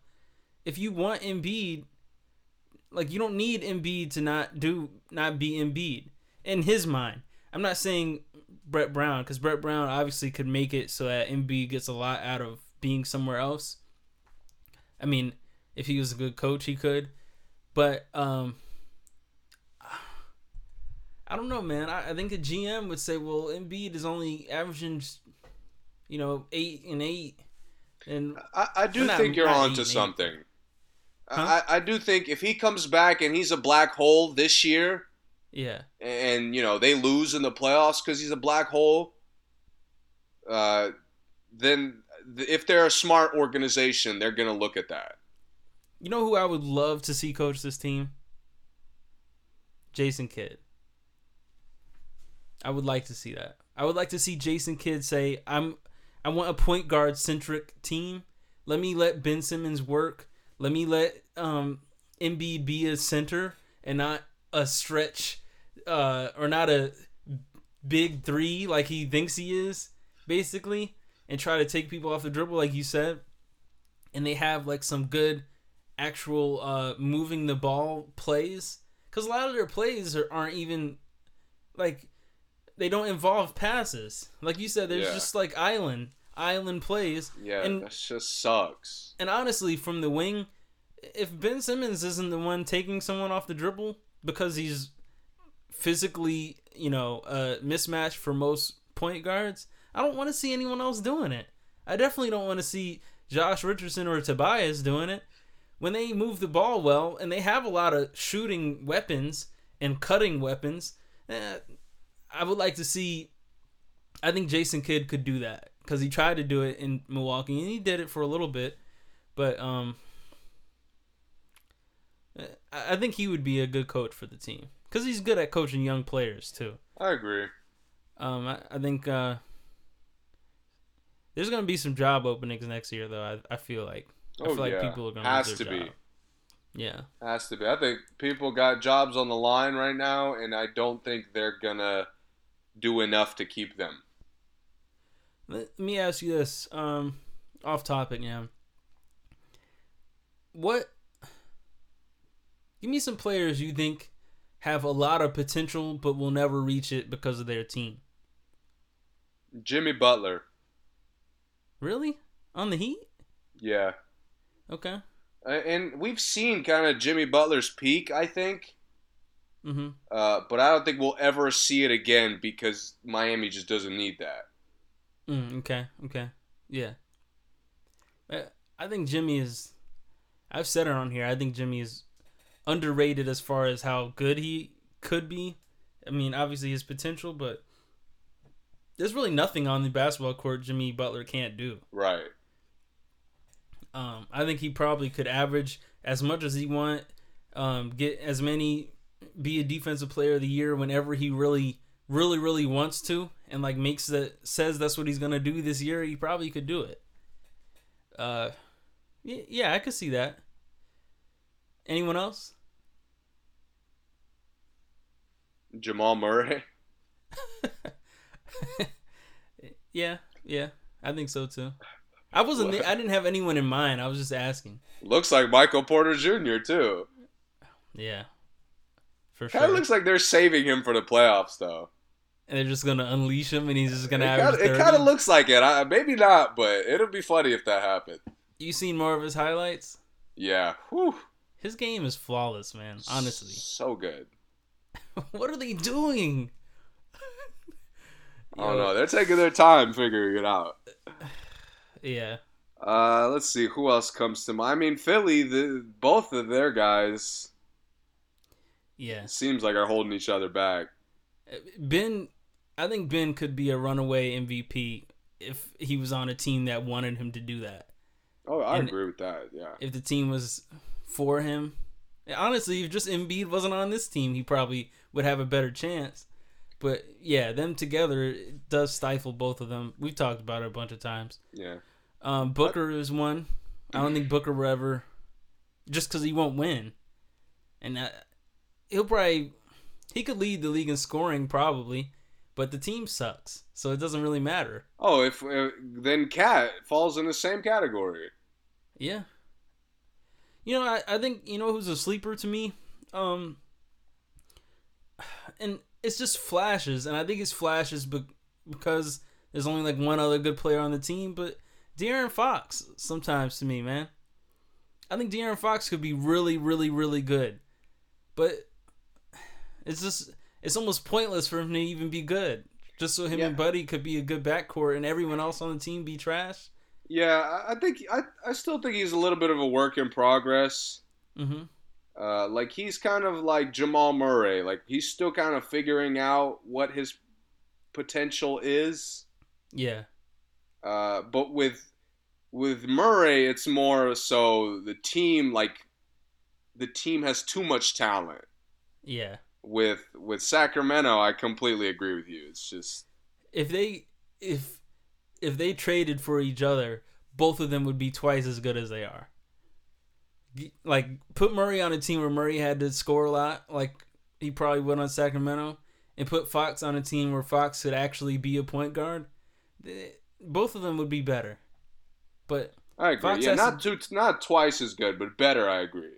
If you want Embiid, like you don't need Embiid to not do not be Embiid in his mind. I'm not saying Brett Brown because Brett Brown obviously could make it so that Embiid gets a lot out of being somewhere else. I mean, if he was a good coach, he could. But um, I don't know, man. I, I think a GM would say, well, Embiid is only averaging, you know, eight and eight, and I, I do not- think you're not on eight, to eight. something. Huh? I, I do think if he comes back and he's a black hole this year, yeah, and you know they lose in the playoffs because he's a black hole, uh, then if they're a smart organization, they're gonna look at that. You know who I would love to see coach this team? Jason Kidd. I would like to see that. I would like to see Jason Kidd say, "I'm I want a point guard centric team. Let me let Ben Simmons work. Let me let um Embiid be a center and not a stretch uh or not a big 3 like he thinks he is basically and try to take people off the dribble like you said. And they have like some good actual uh moving the ball plays cuz a lot of their plays are, aren't even like they don't involve passes. Like you said there's Yeah. just like island island plays Yeah, And- that just sucks. and honestly, from the wing, if Ben Simmons isn't the one taking someone off the dribble because he's physically, you know, a mismatch for most point guards, I don't want to see anyone else doing it. I definitely don't want to see Josh Richardson or Tobias doing it. When they move the ball well and they have a lot of shooting weapons and cutting weapons, eh, I would like to see. I think Jason Kidd could do that because he tried to do it in Milwaukee and he did it for a little bit, but um, I I think he would be a good coach for the team because he's good at coaching young players too. I agree. Um, I, I think uh, there's gonna be some job openings next year though. I, I feel like I Oh feel like yeah, people are gonna has lose to their be. job. Yeah, Has to be. I think people got jobs on the line right now, and I don't think they're gonna do enough to keep them. Let me ask you this. Um, off topic, yeah. What? Give me some players you think have a lot of potential but will never reach it because of their team. Jimmy Butler. Really? On the Heat? Yeah. Okay. Uh, And we've seen kind of Jimmy Butler's peak, I think. Mm-hmm. Uh, but I don't think we'll ever see it again because Miami just doesn't need that. Mm, okay. Okay. Yeah. Uh, I think Jimmy is. I've said it on here. I think Jimmy is underrated as far as how good he could be. I mean, obviously his potential, but there's really nothing on the basketball court Jimmy Butler can't do. Right. Um, I think he probably could average as much as he want, um, get as many, be a defensive player of the year whenever he really, really, really wants to, and like makes that says that's what he's gonna do this year. He probably could do it. Uh, yeah, yeah, I could see that. Anyone else? Jamal Murray. yeah, yeah, I think so too. I wasn't. I didn't have anyone in mind. I was just asking. Looks like Michael Porter Jr. too. Yeah, for sure. Kind of looks like they're saving him for the playoffs, though. and they're just gonna unleash him, and he's just gonna It average kinda- it kind of looks like it. I, maybe not, but it'll be funny if that happened. You seen more of his highlights? Yeah. Whew. His game is flawless, man. Honestly, So good. what are they doing? I don't know. They're taking their time figuring it out. Yeah, Uh, let's see who else comes to mind. I mean, Philly, the both of their guys yeah. seems like are holding each other back. Ben, I think Ben could be a runaway MVP if he was on a team that wanted him to do that. Oh, I And- agree with that. Yeah. If the team was for him, honestly, if just Embiid wasn't on this team, he probably would have a better chance. But yeah, them together it does stifle both of them. We've talked about it a bunch of times. Yeah. Um, Booker is one. I don't think Booker will ever, just because he won't win, and uh, he'll probably he could lead the league in scoring probably, but the team sucks, so it doesn't really matter. Oh, if uh, then Cat falls in the same category. Yeah. You know, I, I think you know who's a sleeper to me, um, and it's just flashes, and I think it's flashes be- because there's only like one other good player on the team, but De'Aaron Fox sometimes to me, man. I think De'Aaron Fox could be really, really, really good, but it's just it's almost pointless for him to even be good. Just so him Yeah. and Buddy could be a good backcourt, and everyone else on the team be trash. Yeah, I- think I, I still think he's a little bit of a work in progress. Mm-hmm. Uh, like he's kind of like Jamal Murray. Like he's still kind of figuring out what his potential is. Yeah. Uh, but with with Murray, it's more so the team like the team has too much talent. Yeah. With with Sacramento, I completely agree with you. It's just If they if if they traded for each other, both of them would be twice as good as they are. Like put Murray on a team where Murray had to score a lot, like he probably would on Sacramento, and put Fox on a team where Fox could actually be a point guard. Th- Both of them would be better. But I agree. Fox yeah, not two, not twice as good, but better. I agree.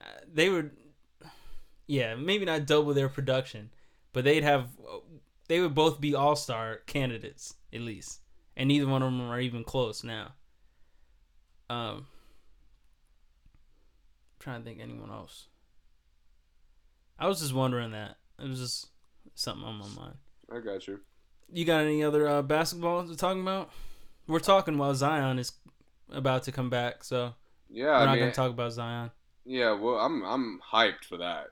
uh, they would yeah maybe not double their production but they'd have they would both be all-star candidates at least and neither one of them are even close now um trying to think anyone else i was just wondering that it was just something on my mind I got you. You got any other uh, basketball to talk about? We're talking while Zion is about to come back, so Yeah, we're I not mean, gonna talk about Zion. yeah. Well, I'm I'm hyped for that.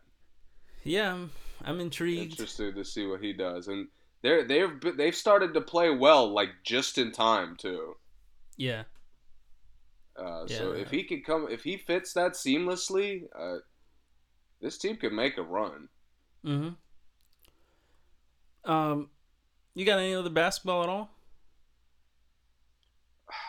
Yeah, I'm, I'm intrigued. Interested to see what he does, and they're they've they've started to play well, like just in time too. Yeah, Uh, Yeah, so if he could come, if he fits that seamlessly, uh, this team could make a run. mm-hmm. Um, you got any other basketball at all?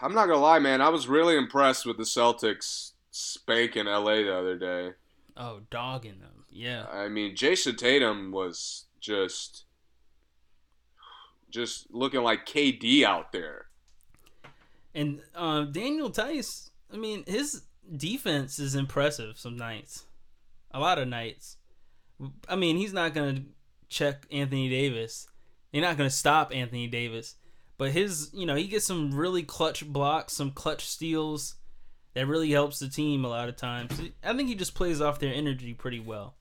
I'm not gonna lie, man. I was really impressed with the Celtics spanking LA the other day. Oh, dogging them. Yeah. I mean, Jayson Tatum was just just looking like KD out there. And uh, Daniel Theis, I mean, his defense is impressive some nights. A lot of nights. I mean, he's not going to check Anthony Davis. He's not going to stop Anthony Davis. But his, you know, he gets some really clutch blocks, some clutch steals that really helps the team a lot of times. I think he just plays off their energy pretty well.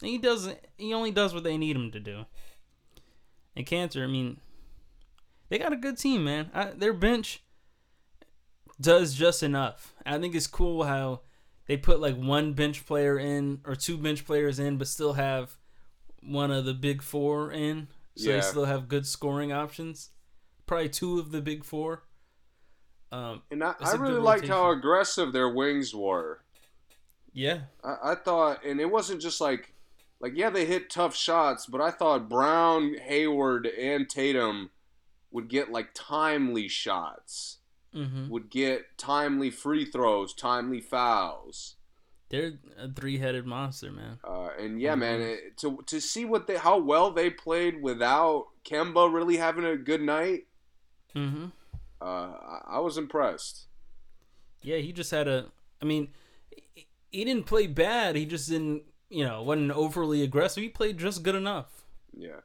And he doesn't he only does what they need him to do. And Kanter, I mean, they got a good team, man. I, their bench does just enough. I think it's cool how they put like one bench player in or two bench players in, but still have one of the big four in, so Yeah. they still have good scoring options. Probably two of the big four. Um, And I, I really liked how aggressive their wings were. yeah, I, I thought, and it wasn't just like, like yeah, they hit tough shots, but I thought Brown, Hayward, and Tatum would get like timely shots, hmm would get timely free throws, timely fouls. They're a three-headed monster, man. Uh, and yeah, man, it, to to see what they how well they played without Kemba really having a good night, hmm uh, I, I was impressed. Yeah, he just had a. I mean, he- he didn't play bad. He just didn't, you know, wasn't overly aggressive. He played just good enough. Yeah,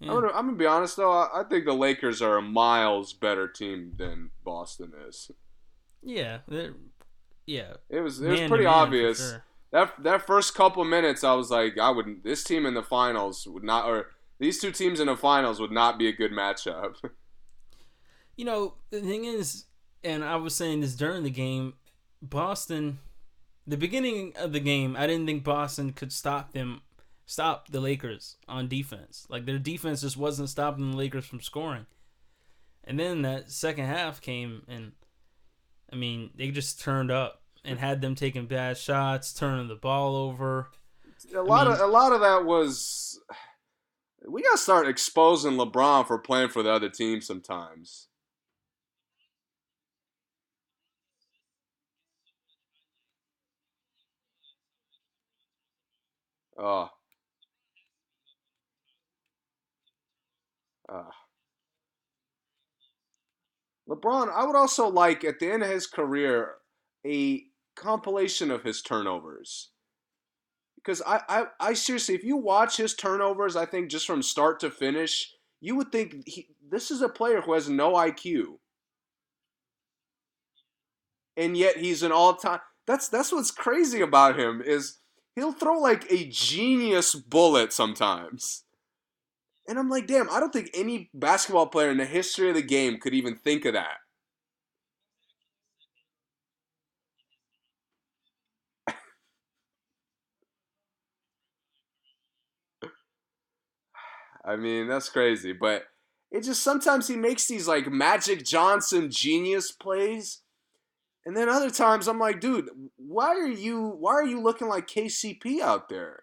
Yeah. I'm, gonna, I'm gonna be honest though. I, I think the Lakers are a miles better team than Boston is. Yeah, they're, yeah. It was it was pretty obvious. sure. That that first couple minutes, I was like, I wouldn't this team in the finals would not, or these two teams in the finals would not be a good matchup. You know, the thing is, and I was saying this during the game, Boston, the beginning of the game, I didn't think Boston could stop them, stop the Lakers on defense. Like their defense just wasn't stopping the Lakers from scoring. And then that second half came, and I mean, they just turned up and had them taking bad shots, turning the ball over. a lot mean- of a lot of that was we gotta start exposing LeBron for playing for the other team sometimes. Oh. Ah. LeBron, I would also like at the end of his career a compilation of his turnovers because I, I, I seriously, if you watch his turnovers, I think just from start to finish, you would think he, this is a player who has no IQ, and yet he's an all-time. That's that's what's crazy about him is he'll throw like a genius bullet sometimes, and I'm like, damn, I don't think any basketball player in the history of the game could even think of that. I mean, that's crazy, but it just sometimes he makes these like Magic Johnson genius plays. And then other times I'm like, dude, why are you why are you looking like KCP out there?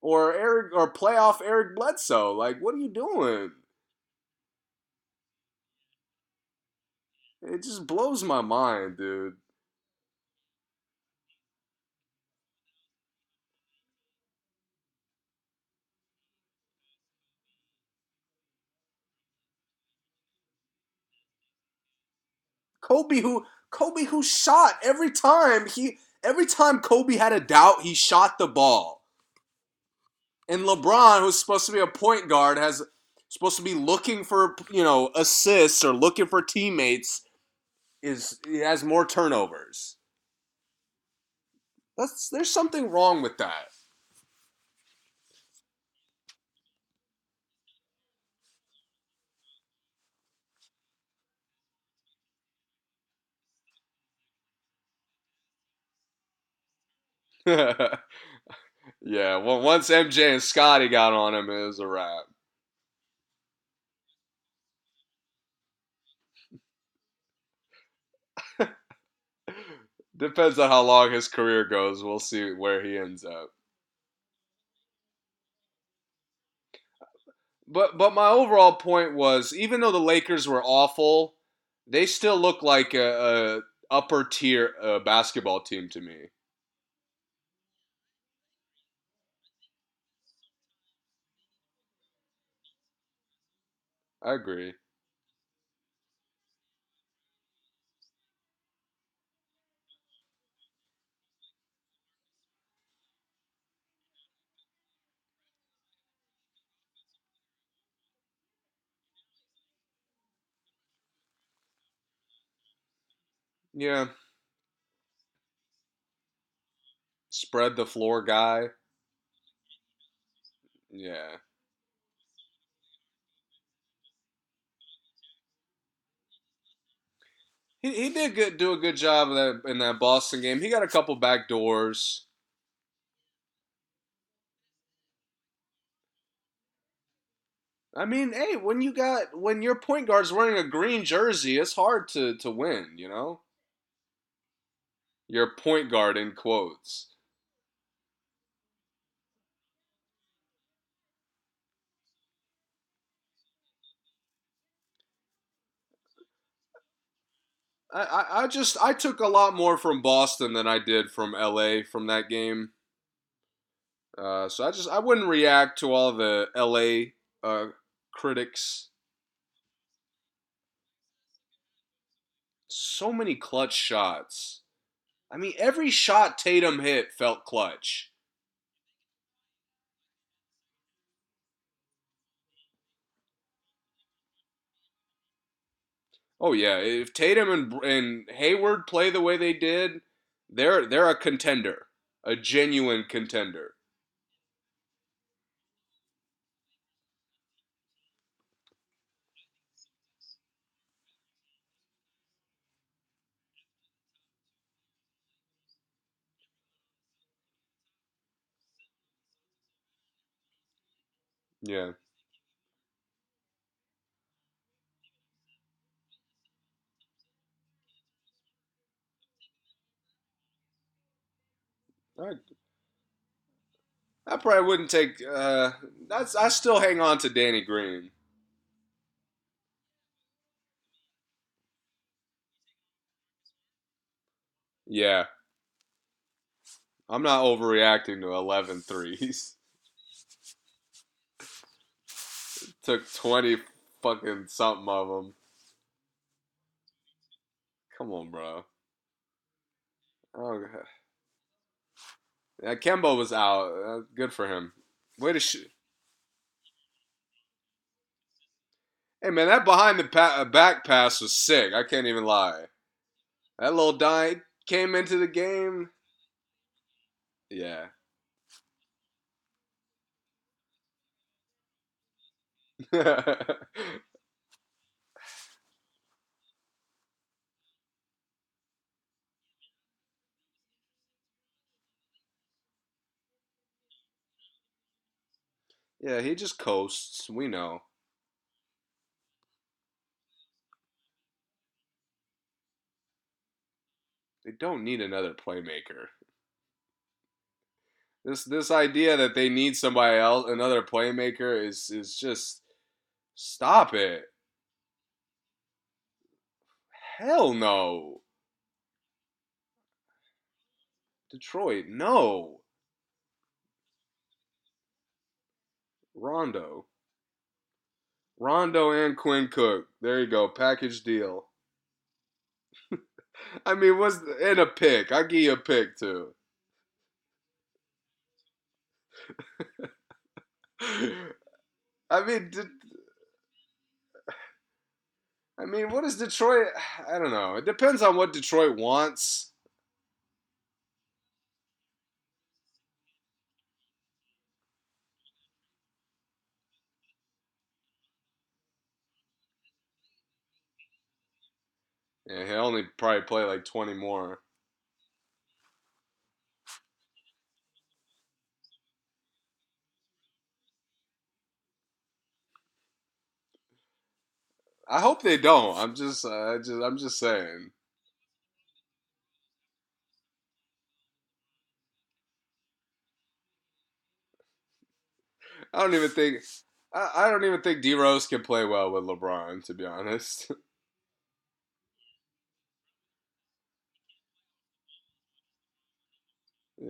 Or Eric or playoff Eric Bledsoe? Like, what are you doing? It just blows my mind, dude. Kobe who Kobe who shot every time he every time Kobe had a doubt, he shot the ball. And LeBron, who's supposed to be a point guard, has supposed to be looking for you know assists or looking for teammates, is he has more turnovers. That's there's something wrong with that. yeah, well, once MJ and Scottie got on him, it was a wrap. Depends on how long his career goes. We'll see where he ends up. But but my overall point was, even though the Lakers were awful, they still look like a, a upper tier uh, basketball team to me. I agree. Yeah. Spread the floor guy. Yeah. He, he did good, do a good job of that in that Boston game. He got a couple back doors. I mean, hey, when you got when your point guard's wearing a green jersey, it's hard to to win, you know? Your point guard in quotes. I, I, just I took a lot more from Boston than I did from LA from that game. Uh, so I just I wouldn't react to all the LA uh, critics. So many clutch shots. I mean, every shot Tatum hit felt clutch. Oh yeah, if Tatum and and Hayward play the way they did, they're they're a contender, a genuine contender. Yeah. I, I probably wouldn't take. Uh, that's I still hang on to Danny Green. Yeah, I'm not overreacting to 11 threes. Took 20 fucking something of them. Come on, bro. Oh, yeah, Kemba was out. Uh, good for him. Way to shoot. Hey man, that behind the pa- back pass was sick. I can't even lie. That little die came into the game. Yeah. yeah, he just coasts. We know. They don't need another playmaker. This this idea that they need somebody else, another playmaker, is is just stop it. Hell no. Detroit, no. Rondo. Rondo and Quinn Cook. There you go. Package deal. I mean, what's in a pick? I'll give you a pick too. I mean, did, I mean, what is Detroit? I don't know. It depends on what Detroit wants. Yeah, he'll only probably play like 20 more. I hope they don't. I'm just, uh, just, I'm just saying. I don't even think, I, I don't even think D Rose can play well with LeBron. To be honest.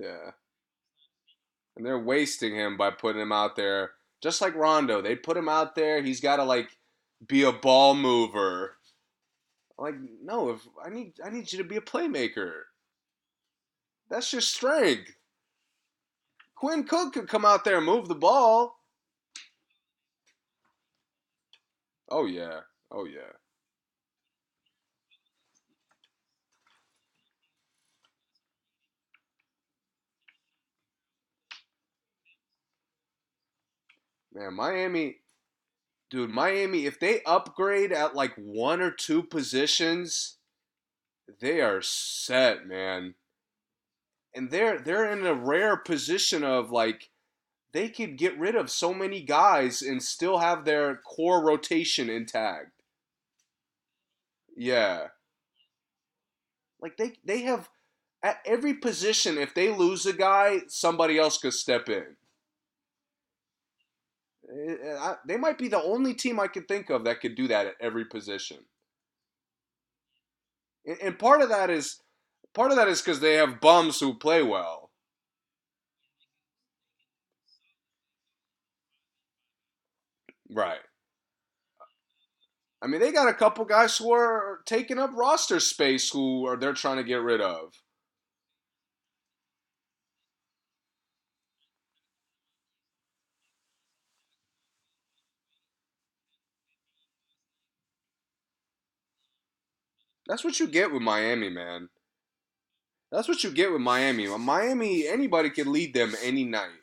yeah. And they're wasting him by putting him out there, just like Rondo. They put him out there. He's got to like be a ball mover. Like, no, if I need I need you to be a playmaker. That's your strength. Quinn Cook could come out there and move the ball. Oh yeah. Oh yeah. Man, Miami dude, Miami, if they upgrade at like one or two positions, they are set, man. And they're they're in a rare position of like they could get rid of so many guys and still have their core rotation intact. Yeah. Like they they have at every position if they lose a guy, somebody else could step in. Eh, I, they might be the only team I could think of that could do that at every position. And, and part of that is part of that is because they have bums who play well. Right. I mean, they got a couple guys who are taking up roster space who are they're trying to get rid of. That's what you get with Miami, man. That's what you get with Miami. Miami, anybody can lead them any night.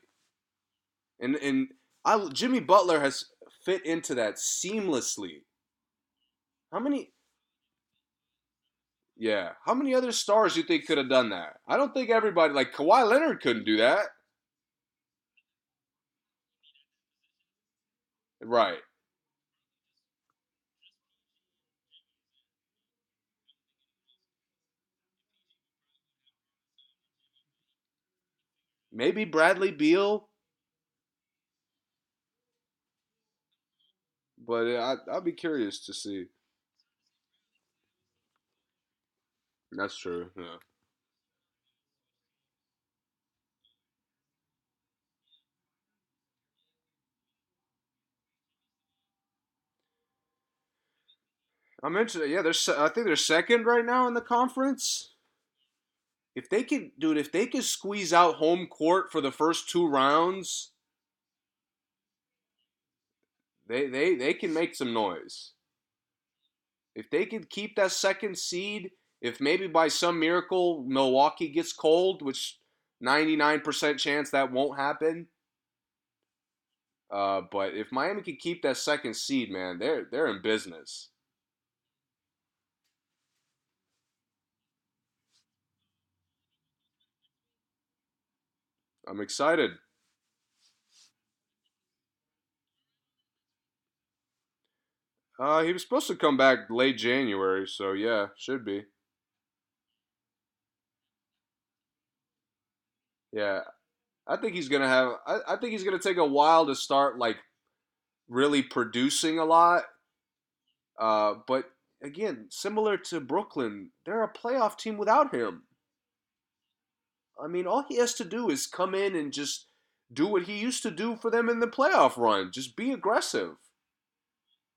And and I Jimmy Butler has fit into that seamlessly. How many Yeah, how many other stars do you think could have done that? I don't think everybody like Kawhi Leonard couldn't do that. Right. Maybe Bradley Beal. But I, I'll be curious to see. That's true. Yeah. I mentioned, yeah, they're. I think they're second right now in the conference. If they could, dude, if they could squeeze out home court for the first two rounds, they they they can make some noise. If they could keep that second seed, if maybe by some miracle Milwaukee gets cold, which 99% chance that won't happen. Uh, but if Miami could keep that second seed, man, they're they're in business. I'm excited. Uh, he was supposed to come back late January, so yeah, should be. Yeah, I think he's gonna have. I, I think he's gonna take a while to start like really producing a lot. Uh, but again, similar to Brooklyn, they're a playoff team without him. I mean, all he has to do is come in and just do what he used to do for them in the playoff run. Just be aggressive.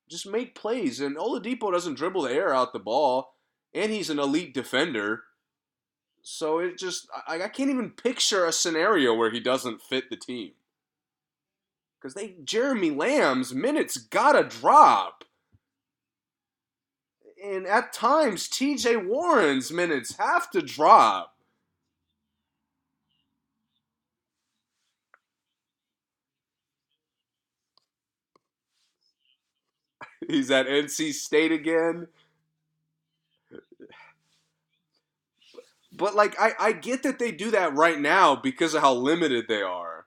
Just make plays. And Oladipo doesn't dribble the air out the ball, and he's an elite defender. So it just, I, I can't even picture a scenario where he doesn't fit the team. Because they, Jeremy Lamb's minutes gotta drop. And at times, TJ Warren's minutes have to drop. He's at NC State again. But like I, I get that they do that right now because of how limited they are.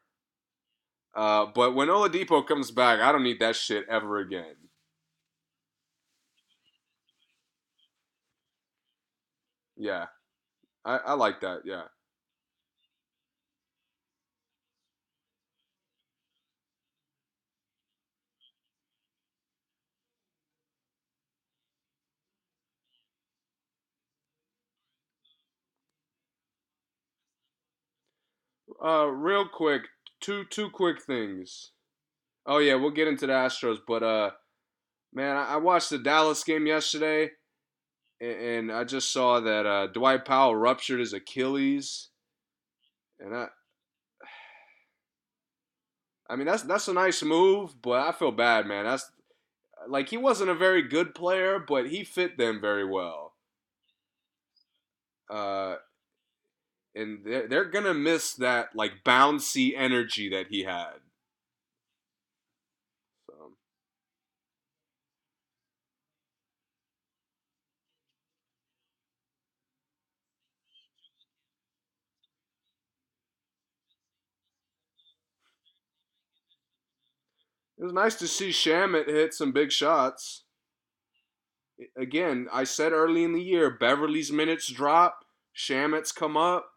Uh, but when Oladipo comes back, I don't need that shit ever again. Yeah, I, I like that. Yeah. Uh, real quick, two two quick things. Oh yeah, we'll get into the Astros, but uh, man, I, I watched the Dallas game yesterday, and, and I just saw that uh, Dwight Powell ruptured his Achilles, and I, I mean that's that's a nice move, but I feel bad, man. That's like he wasn't a very good player, but he fit them very well. Uh, and they're, they're gonna miss that like bouncy energy that he had. So it was nice to see Shamet hit some big shots. Again, I said early in the year, Beverley's minutes drop, Shamet's come up.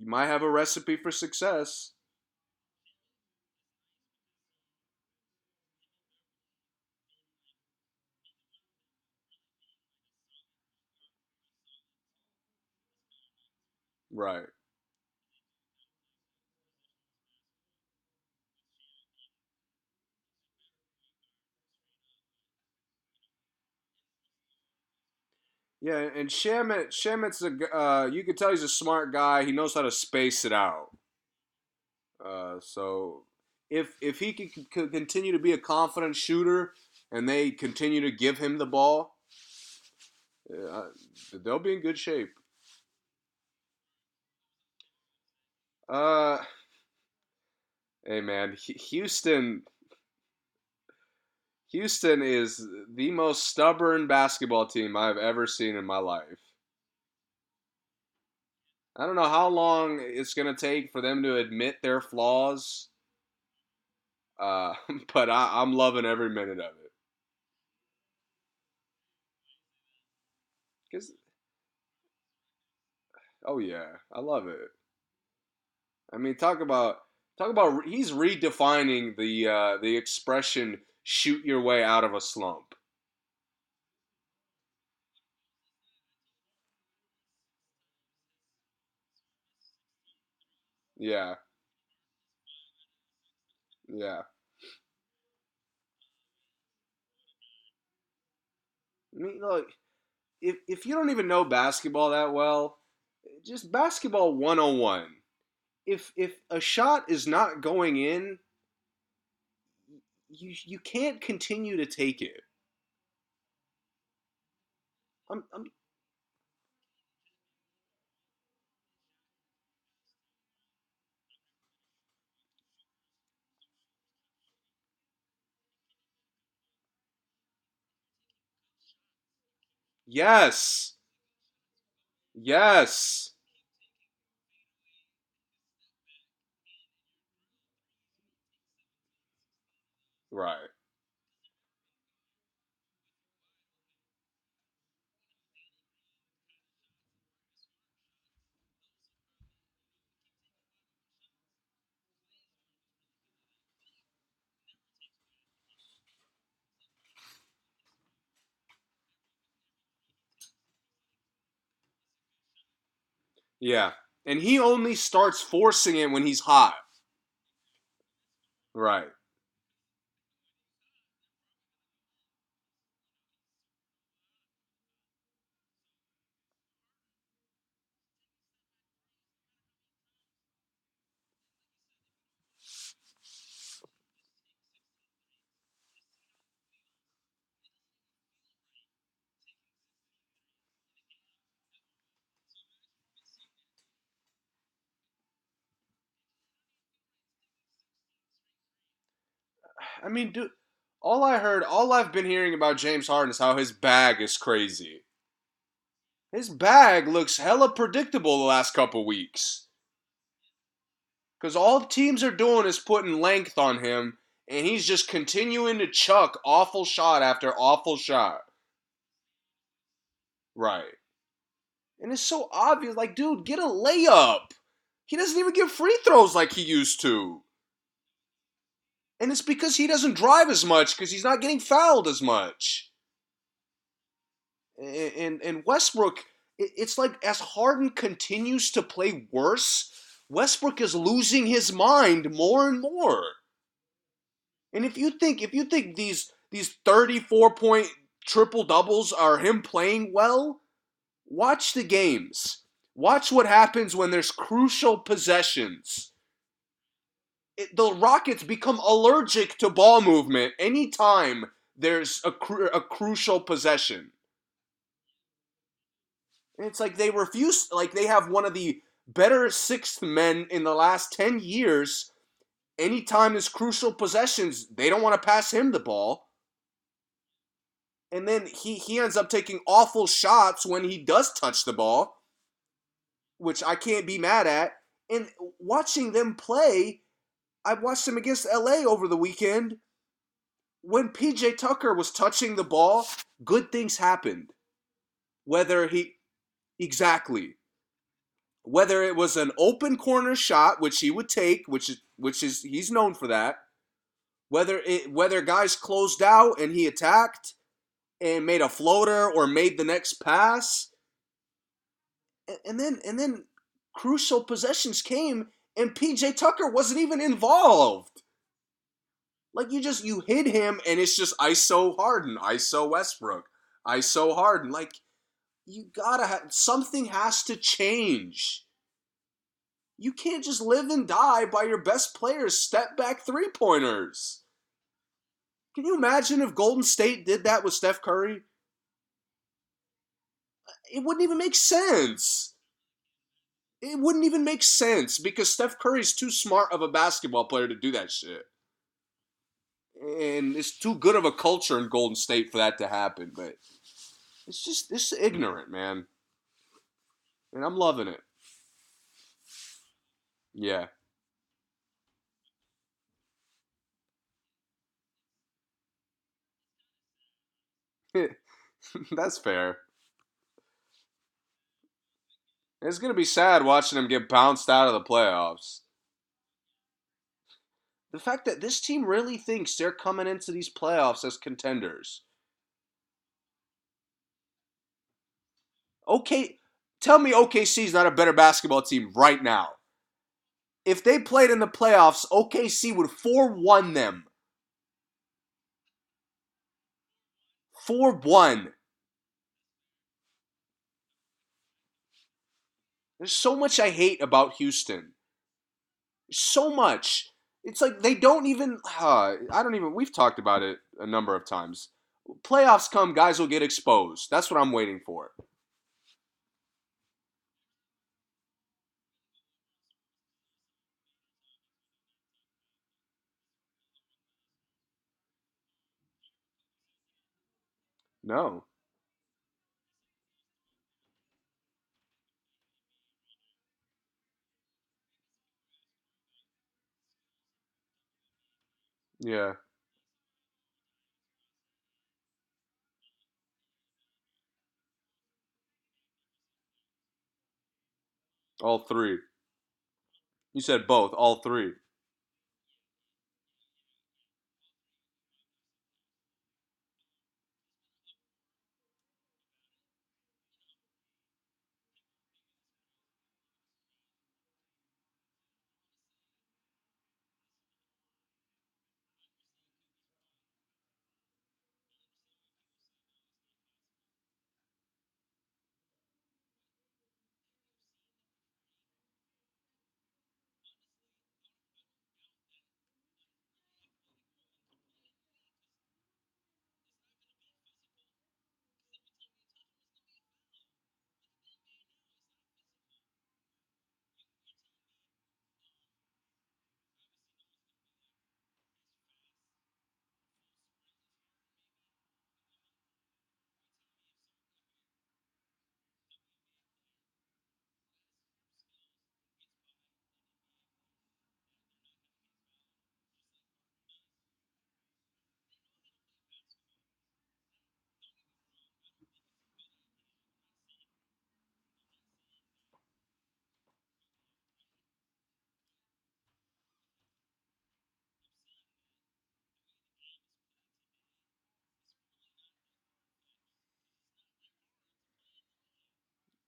You might have a recipe for success. Right. Yeah, and Shamet, Shamet's a uh, you can tell he's a smart guy. He knows how to space it out. Uh, so if if he can, continue to be a confident shooter, and they continue to give him the ball, uh, they'll be in good shape. Uh, hey man, Hu- Houston, Houston is the most stubborn basketball team I've ever seen in my life. I don't know how long it's going to take for them to admit their flaws, uh, but I, I'm loving every minute of it. Cause, oh yeah, I love it. I mean, talk about talk about he's redefining the uh, the expression "shoot your way out of a slump." Yeah, yeah. I mean, look, if if you don't even know basketball that well, just basketball 101. If if a shot is not going in, you you can't continue to take it. I'm, I'm yes. Yes. Right. Yeah. And he only starts forcing it when he's hot. Right. I mean, dude, all I heard, all I've been hearing about James Harden is how his bag is crazy. His bag looks hella predictable the last couple weeks. Because all teams are doing is putting length on him, and he's just continuing to chuck awful shot after awful shot. Right. And it's so obvious. Like, dude, get a layup. He doesn't even get free throws like he used to. And it's because he doesn't drive as much because he's not getting fouled as much. And, and, and Westbrook, it's like as Harden continues to play worse, Westbrook is losing his mind more and more. And if you think if you think these these 34 point triple doubles are him playing well, watch the games. Watch what happens when there's crucial possessions. It, the Rockets become allergic to ball movement anytime there's a, cru- a crucial possession. And it's like they refuse, like they have one of the better sixth men in the last 10 years. Anytime there's crucial possessions, they don't want to pass him the ball. And then he, he ends up taking awful shots when he does touch the ball, which I can't be mad at. And watching them play, I watched him against LA over the weekend. When PJ Tucker was touching the ball, good things happened. Whether he exactly whether it was an open corner shot which he would take, which is which is he's known for that, whether it whether guys closed out and he attacked and made a floater or made the next pass. And, then and then crucial possessions came and PJ Tucker wasn't even involved. Like you just you hit him and it's just ISO Harden, ISO Westbrook, ISO Harden. Like you gotta have something has to change. You can't just live and die by your best players' step back three pointers. Can you imagine if Golden State did that with Steph Curry? Uh, it wouldn't even make sense. It wouldn't even make sense because Steph Curry's too smart of a basketball player to do that shit. And it's too good of a culture in Golden State for that to happen, but it's just it's ignorant, man. And I'm loving it. Yeah. That's fair. It's going to be sad watching them get bounced out of the playoffs. The fact that this team really thinks they're coming into these playoffs as contenders. Okay, tell me OKC is not a better basketball team right now. If they played in the playoffs, OKC would 4 1 them. 4 1. There's so much I hate about Houston. So much. It's like they don't even. Uh, I don't even. We've talked about it a number of times. Playoffs come, guys will get exposed. That's what I'm waiting for. No. Yeah. All three. You said both, all three.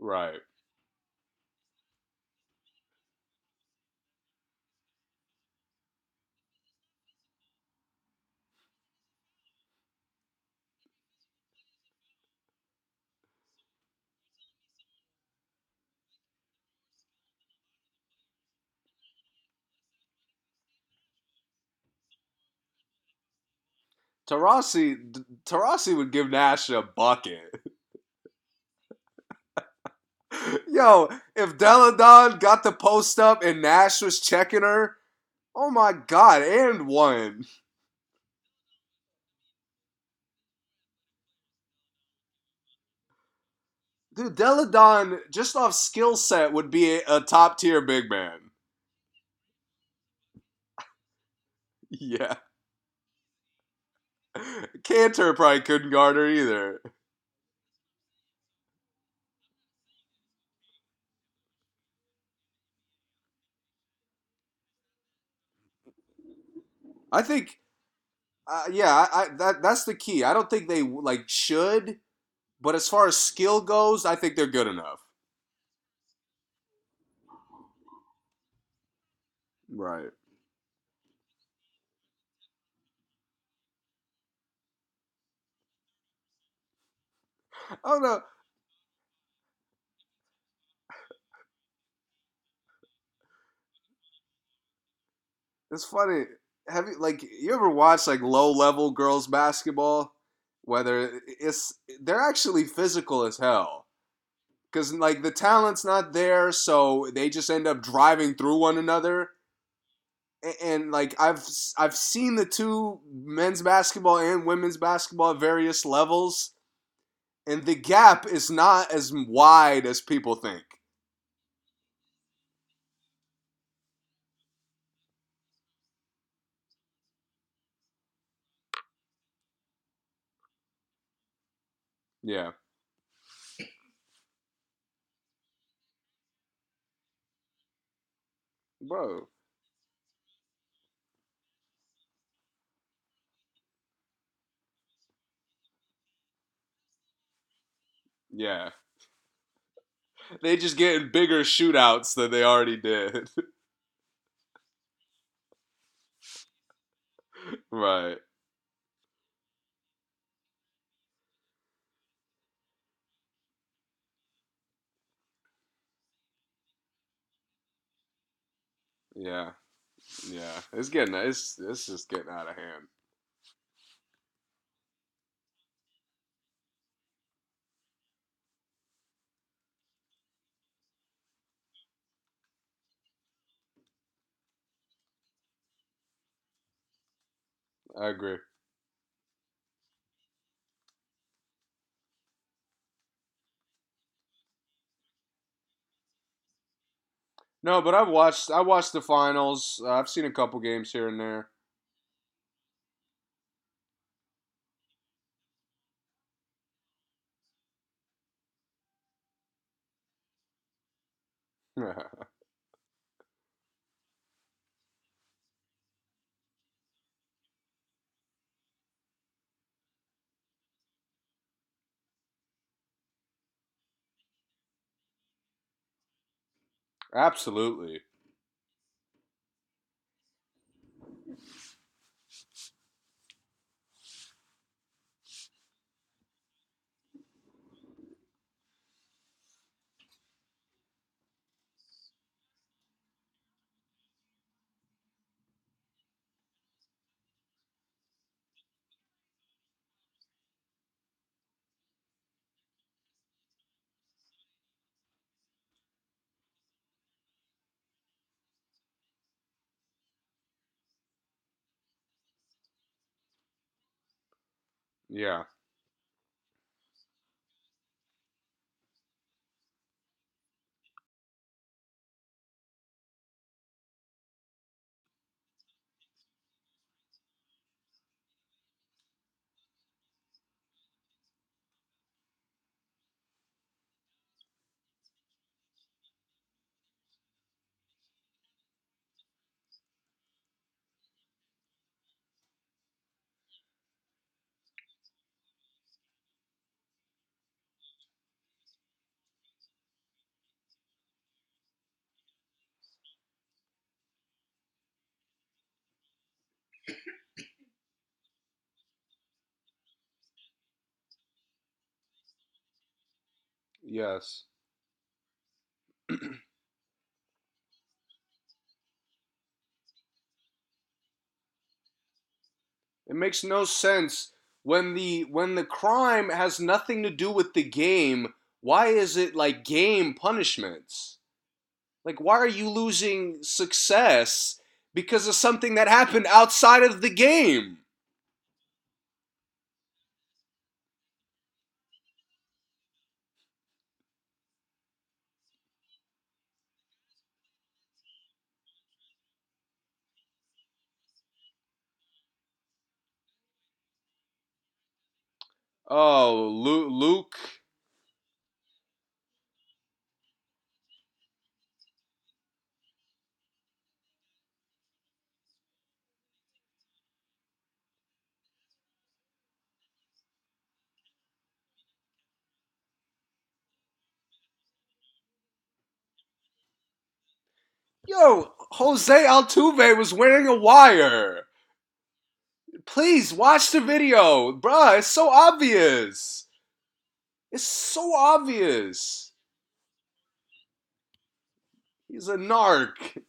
Right. Taurasi Taurasi would give Nash a bucket. Yo, if Delle Donne got the post up and Nash was checking her, oh my god, and one. Dude, Delle Donne, just off skill set, would be a, a top tier big man. yeah. Kanter probably couldn't guard her either. I think, uh, yeah, I, that that's the key. I don't think they like should, but as far as skill goes, I think they're good enough. Right. Oh no, it's funny. Have you like you ever watched like low level girls basketball? Whether it's they're actually physical as hell because like the talent's not there, so they just end up driving through one another. A- And like I've I've seen the two men's basketball and women's basketball at various levels, and the gap is not as wide as people think. Yeah, bro. Yeah, they just getting bigger shootouts than they already did. right. Yeah. Yeah. It's getting it's it's just getting out of hand. I agree. No, but I've watched I watched the finals. Uh, I've seen a couple games here and there. Absolutely. Yeah. Yes. It makes no sense when the when the crime has nothing to do with the game. Why is it like game punishments? Like why are you losing success because of something that happened outside of the game? Oh, Luke, Yo, Jose Altuve was wearing a wire. Please watch the video, bruh. It's so obvious. It's so obvious. He's a narc.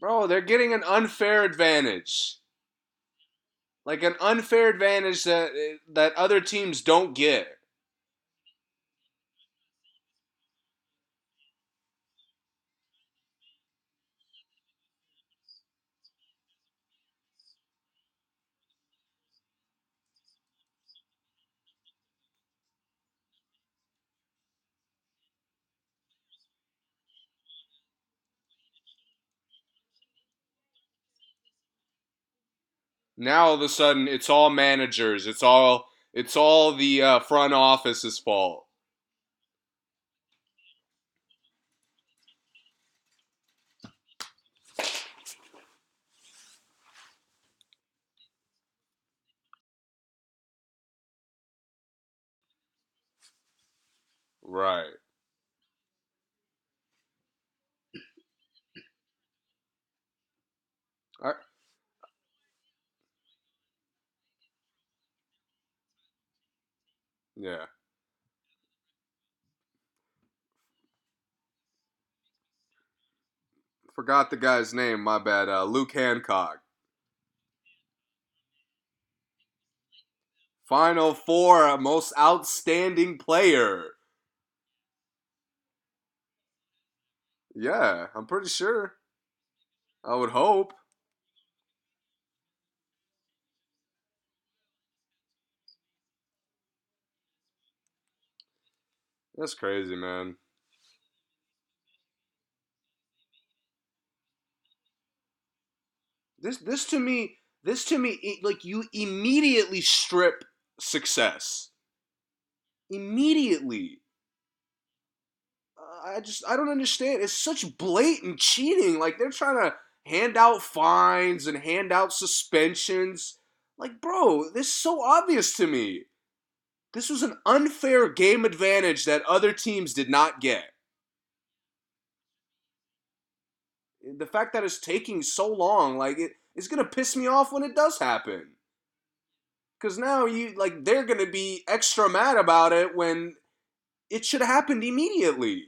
Bro, they're getting an unfair advantage. Like an unfair advantage that that other teams don't get. Now all of a sudden it's all managers. It's all it's all the uh, front office's fault. Right. I, yeah. Forgot the guy's name. My bad. Uh, Luke Hancock. Final four, most outstanding player. Yeah, I'm pretty sure. I would hope. That's crazy, man. This this to me this to me like you immediately strip success. Immediately. I just I don't understand. It's such blatant cheating. Like they're trying to hand out fines and hand out suspensions. Like, bro, this is so obvious to me. This was an unfair game advantage that other teams did not get. The fact that it's taking so long, like it, it's gonna piss me off when it does happen. Cause now you like they're gonna be extra mad about it when it should have happened immediately.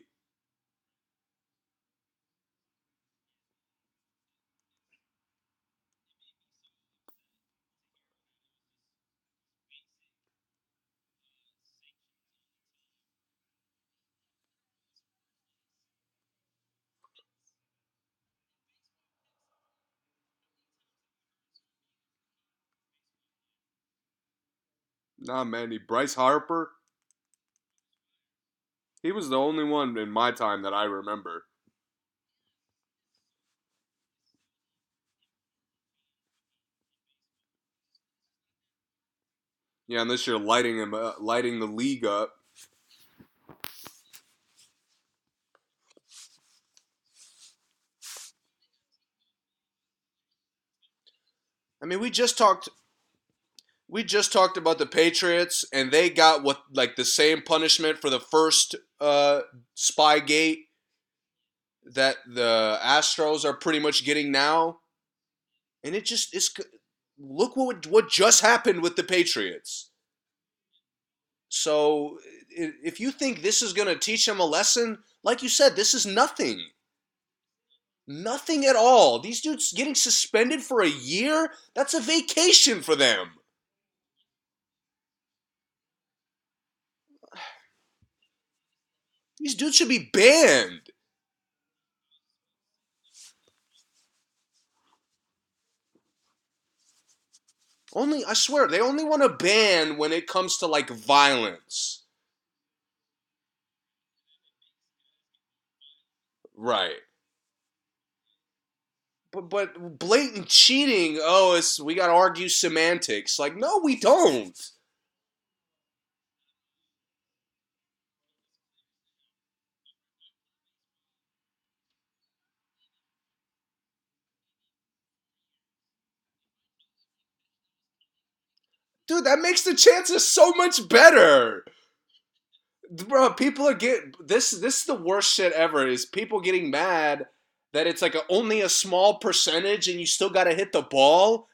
Nah, man. Bryce Harper. He was the only one in my time that I remember. Yeah, and this year lighting him, uh, lighting the league up. I mean, we just talked we just talked about the Patriots, and they got what like the same punishment for the first uh, spy gate that the Astros are pretty much getting now, and it just is. Look what what just happened with the Patriots. So, if you think this is going to teach them a lesson, like you said, this is nothing. Nothing at all. These dudes getting suspended for a year? That's a vacation for them. These dudes should be banned. Only, I swear, they only want to ban when it comes to like violence. Right. But but blatant cheating, oh, it's we got to argue semantics. Like, no, we don't. Dude, that makes the chances so much better. Bro, people are getting this this is the worst shit ever is people getting mad that it's like a, only a small percentage and you still got to hit the ball.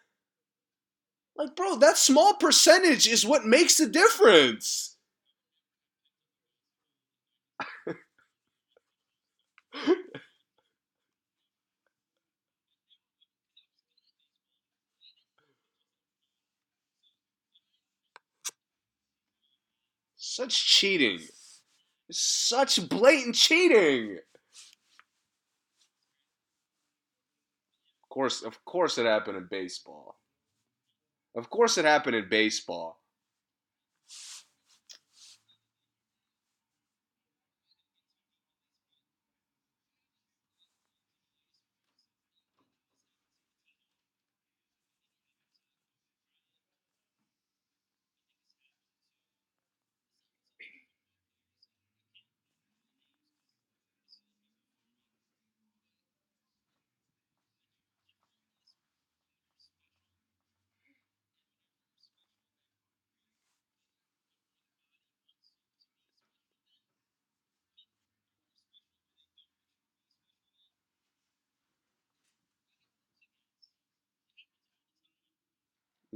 Like, bro, that small percentage is what makes the difference. Such cheating. Such blatant cheating. Of course, of course it happened in baseball. Of course it happened in baseball.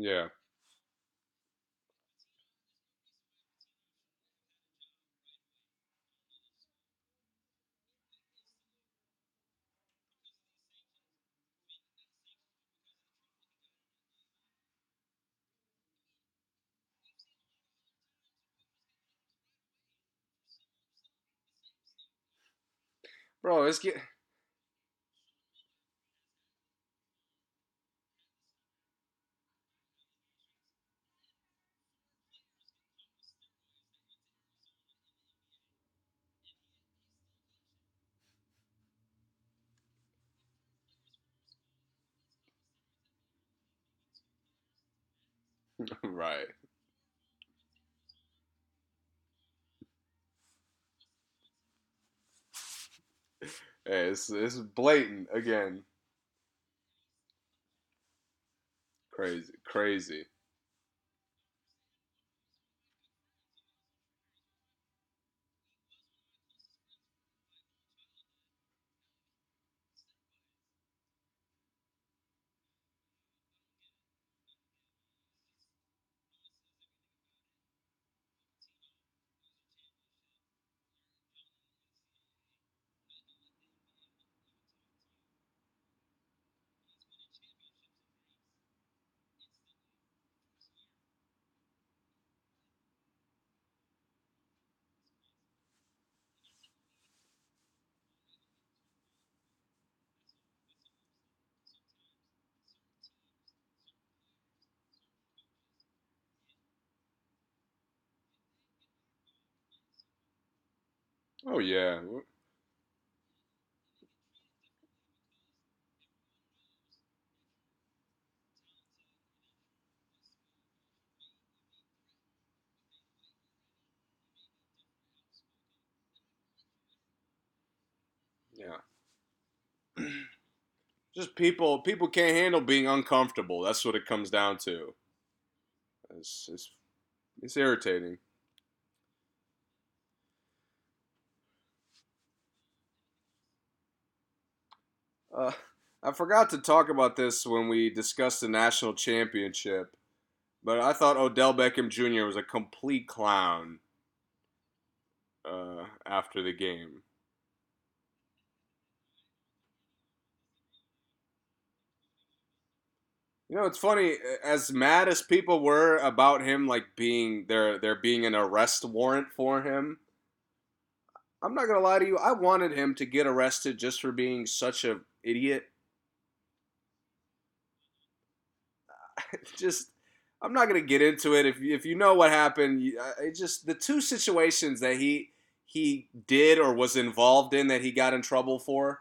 Yeah. Bro, it's get right. Hey, it's it's blatant again. Crazy, crazy. Oh yeah. Yeah. Just people people can't handle being uncomfortable. That's what it comes down to. It's it's, it's irritating. Uh, I forgot to talk about this when we discussed the national championship, but I thought Odell Beckham Jr. was a complete clown uh, after the game. You know, it's funny. As mad as people were about him, like being there, there being an arrest warrant for him. I'm not gonna lie to you. I wanted him to get arrested just for being such a idiot. just, I'm not gonna get into it. If if you know what happened, it just the two situations that he he did or was involved in that he got in trouble for,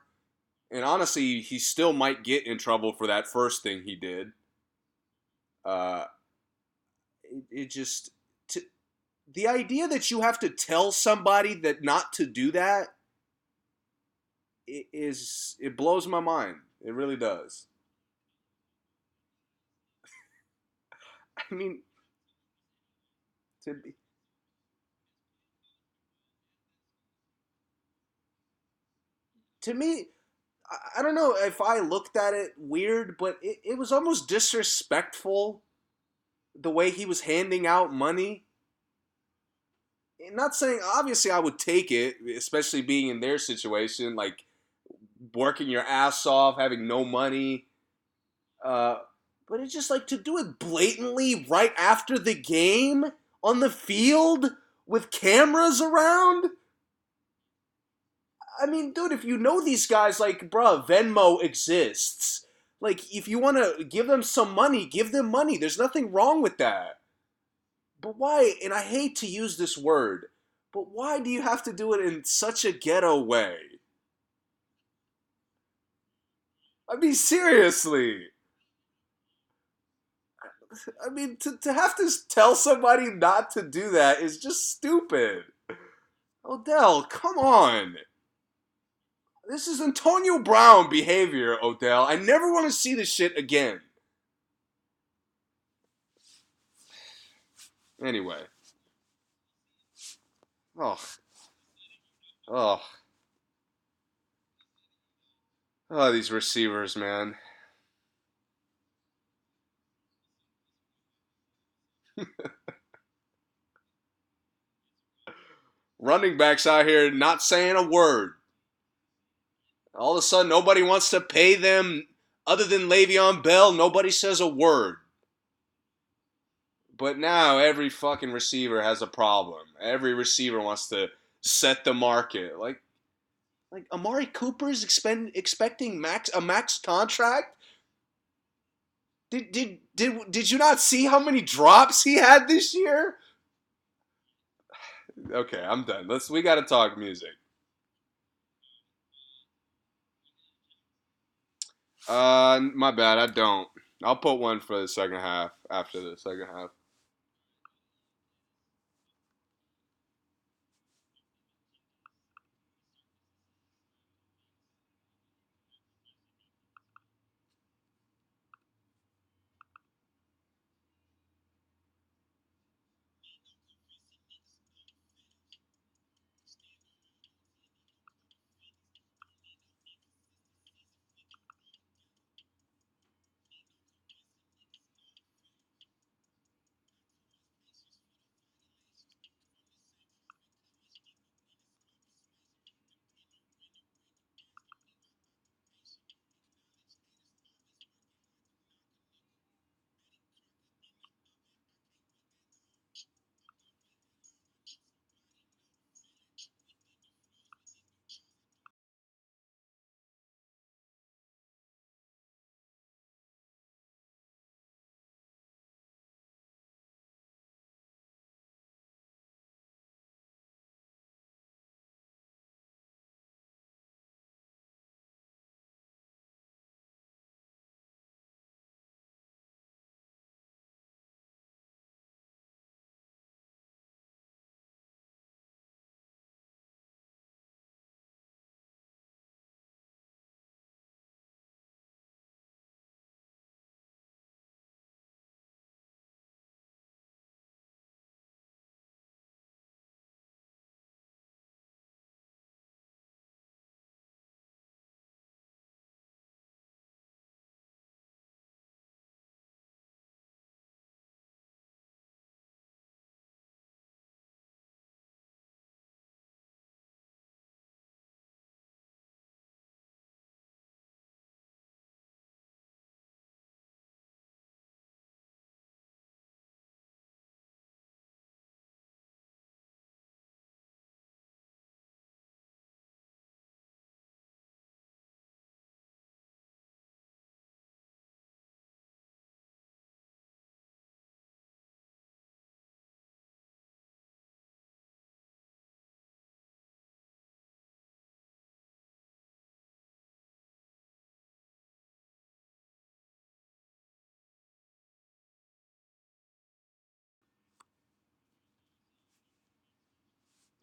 and honestly, he still might get in trouble for that first thing he did uh, it, it just the idea that you have to tell somebody that not to do that is it blows my mind. It really does. I mean, to be. To me, I don't know if I looked at it weird, but it, it was almost disrespectful the way he was handing out money. Not saying obviously I would take it, especially being in their situation, like working your ass off, having no money. Uh, but it's just like to do it blatantly right after the game on the field with cameras around. I mean, dude, if you know these guys, like, bruh, Venmo exists. Like, if you want to give them some money, give them money. There's nothing wrong with that. But why, and I hate to use this word, but why do you have to do it in such a ghetto way? I mean, seriously. I mean, to, to have to tell somebody not to do that is just stupid. Odell, come on. This is Antonio Brown behavior, Odell. I never want to see this shit again. Anyway. Oh. Oh. Oh, these receivers, man. Running backs out here not saying a word. All of a sudden, nobody wants to pay them other than Le'Veon Bell. Nobody says a word. But now every fucking receiver has a problem. Every receiver wants to set the market. Like, like Amari Cooper's expend, expecting max a max contract. Did, did did did you not see how many drops he had this year? Okay, I'm done. Let's we got to talk music. Uh, my bad. I don't. I'll put one for the second half after the second half.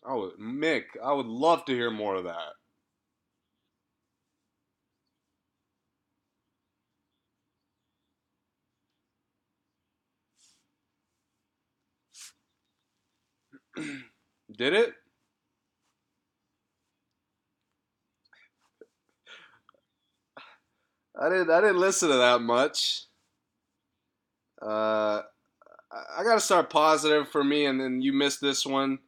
I would, Mick, I would love to hear more of that. Did it? I didn't. I didn't listen to that much. Uh, I got to start positive for me, and then you missed this one.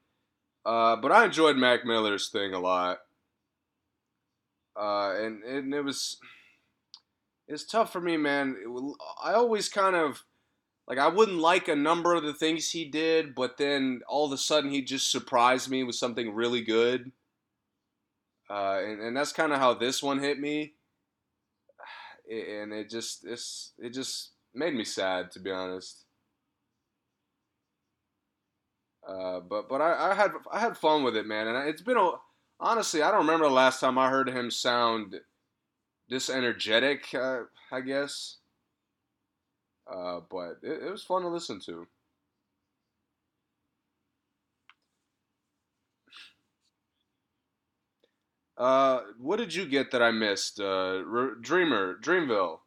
Uh, but I enjoyed Mac Miller's thing a lot. Uh, and, and it was it's tough for me, man. It, I always kind of like I wouldn't like a number of the things he did, but then all of a sudden he just surprised me with something really good. Uh, and, and that's kind of how this one hit me. And it just it's it just made me sad to be honest. Uh, but but I, I, had I had fun with it, man, and it's been a honestly I don't remember the last time I heard him sound this energetic. Uh, I guess, uh, but it, it was fun to listen to. Uh, what did you get that I missed? Uh, Dreamer, Dreamville.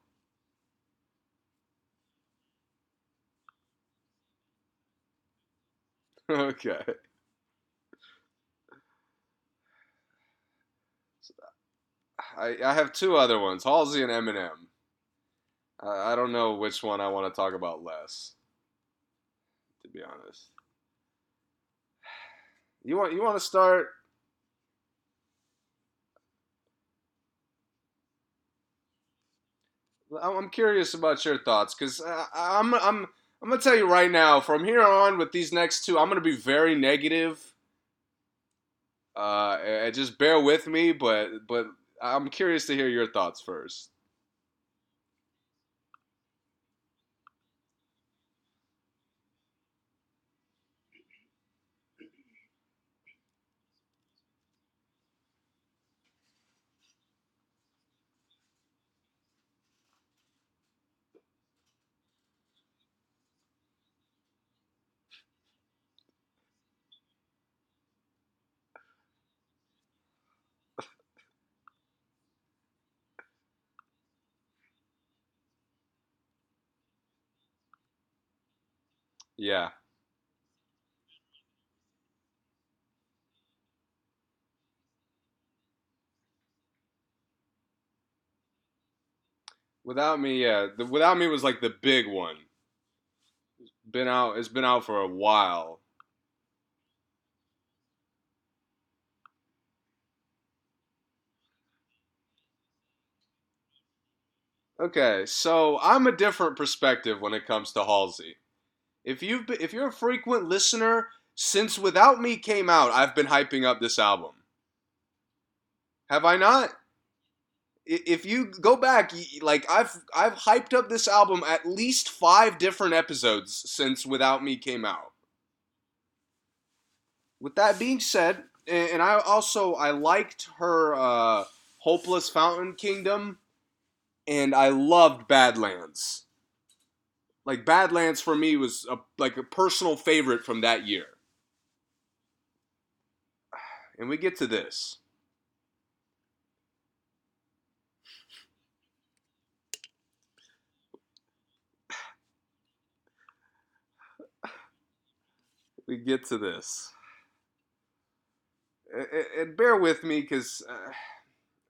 Okay. I, I have two other ones, Halsey and Eminem. I, I don't know which one I want to talk about less. To be honest, you want you want to start. I'm curious about your thoughts because uh, I'm I'm I'm gonna tell you right now. From here on, with these next two, I'm gonna be very negative. Uh, just bear with me, but but I'm curious to hear your thoughts first. Yeah. Without me, yeah. The Without me was like the big one. been out. It's been out for a while. Okay, so I'm a different perspective when it comes to Halsey. If you've been, if you're a frequent listener, since Without Me came out, I've been hyping up this album. Have I not? If you go back, like I've I've hyped up this album at least five different episodes since Without Me came out. With that being said, and I also I liked her uh, Hopeless Fountain Kingdom, and I loved Badlands like Badlands for me was a, like a personal favorite from that year. And we get to this. We get to this. And bear with me because uh,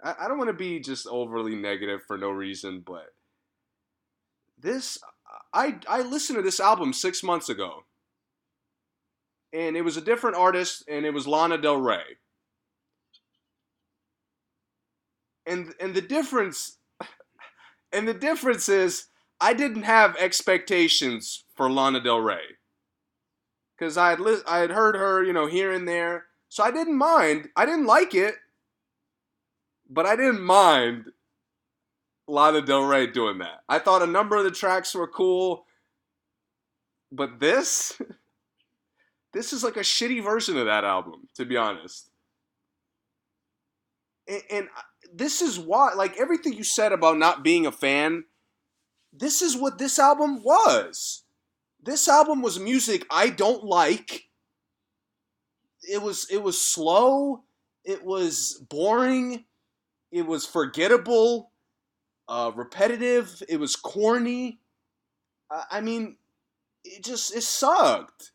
I don't want to be just overly negative for no reason, but this I I listened to this album six months ago, and it was a different artist, and it was Lana Del Rey. And and the difference, and the difference is I didn't have expectations for Lana Del Rey, because I had li- I had heard her you know here and there, so I didn't mind. I didn't like it, but I didn't mind Lana Del Rey doing that. I thought a number of the tracks were cool, but this, this is like a shitty version of that album, to be honest. And, and this is why, like everything you said about not being a fan, this is what this album was. This album was music I don't like. it was it was slow, it was boring, it was forgettable, uh, repetitive, it was corny. I, mean, it just it sucked.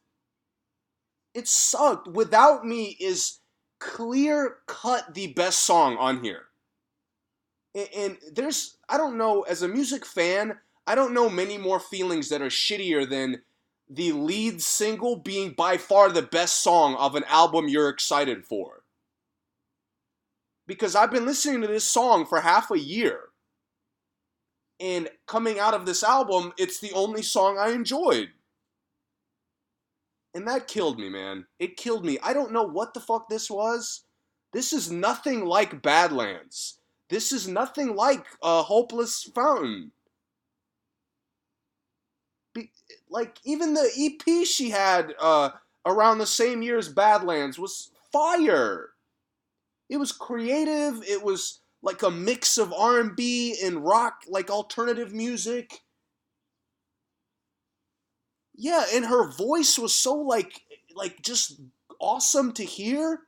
It sucked. Without Me is clear cut the best song on here. And, and there's I don't know as a music fan, I don't know many more feelings that are shittier than the lead single being by far the best song of an album you're excited for. Because I've been listening to this song for half a year. And coming out of this album, it's the only song I enjoyed. And that killed me, man. It killed me. I don't know what the fuck this was. This is nothing like Badlands. This is nothing like a Hopeless Fountain like even the EP she had uh, around the same year as Badlands was fire. It was creative. It was like a mix of R&B and rock, like alternative music. Yeah, and her voice was so like like just awesome to hear.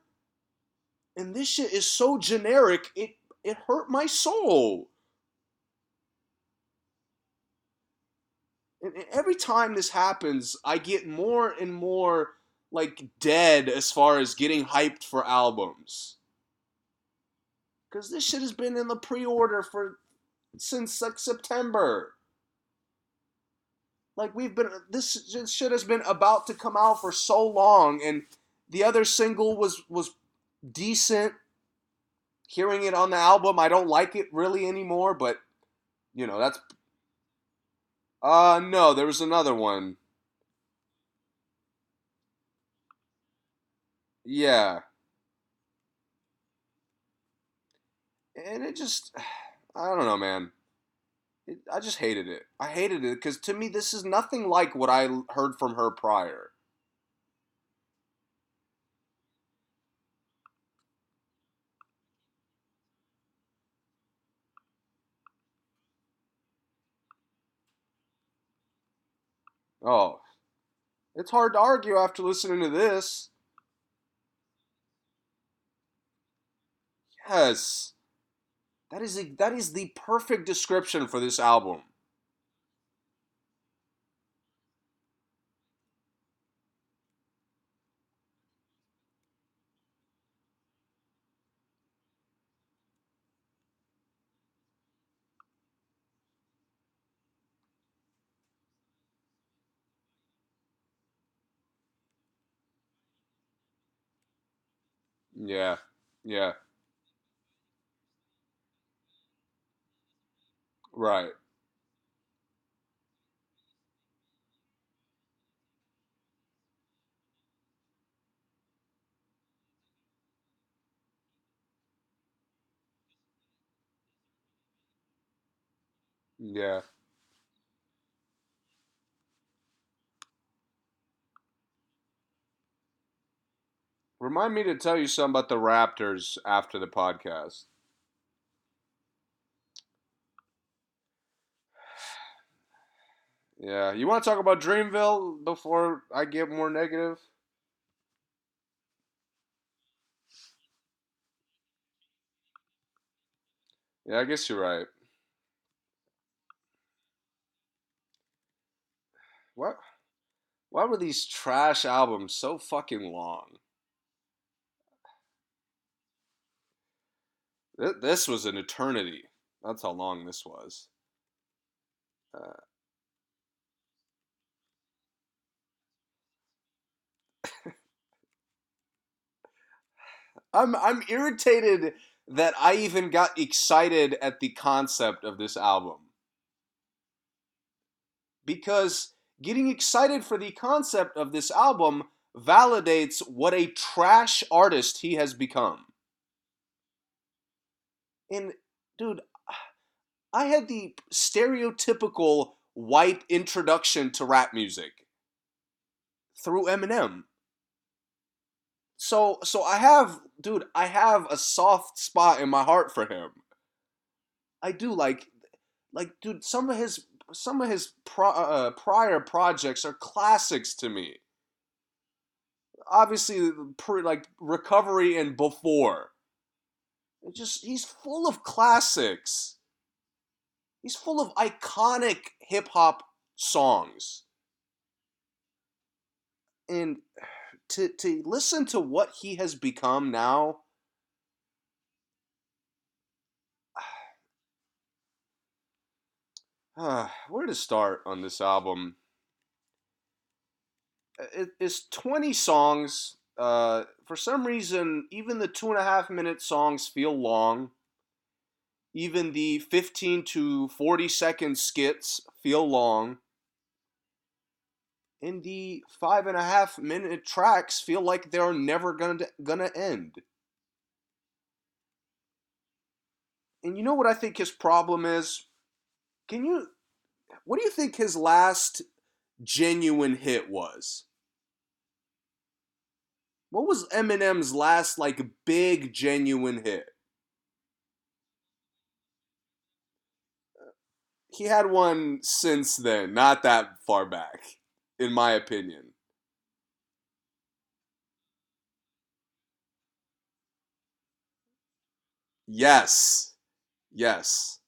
And this shit is so generic. It it hurt my soul. and every time this happens, I get more and more like dead as far as getting hyped for albums. Cause this shit has been in the pre-order for since like September. Like we've been this shit has been about to come out for so long, and the other single was was decent. Hearing it on the album, I don't like it really anymore, but you know that's uh, no, there was another one. Yeah. And it just, I don't know, man. It, I just hated it. I hated it because to me, this is nothing like what I heard from her prior. Oh, it's hard to argue after listening to this. Yes. That is a, that is the perfect description for this album. Yeah. Yeah. Right. Yeah. Remind me to tell you something about the Raptors after the podcast. Yeah, you want to talk about Dreamville before I get more negative? Yeah, I guess you're right. What? Why were these trash albums so fucking long? This was an eternity. That's how long this was. Uh, I'm I'm irritated that I even got excited at the concept of this album. Because getting excited for the concept of this album validates what a trash artist he has become. And dude, I had the stereotypical white introduction to rap music through Eminem. So so I have dude, I have a soft spot in my heart for him. I do like like dude, some of his some of his pro, uh, prior projects are classics to me. obviously pre, like recovery and before. It just he's full of classics. He's full of iconic hip hop songs. And to to listen to what he has become now uh, where to start on this album? It, it's 20 songs uh, for some reason even the two and a half minute songs feel long. Even the 15 to 40 second skits feel long and the five and a half minute tracks feel like they're never gonna gonna end. And you know what I think his problem is? Can you what do you think his last genuine hit was? What was Eminem's last like big genuine hit? He had one since then, not that far back in my opinion. Yes. Yes.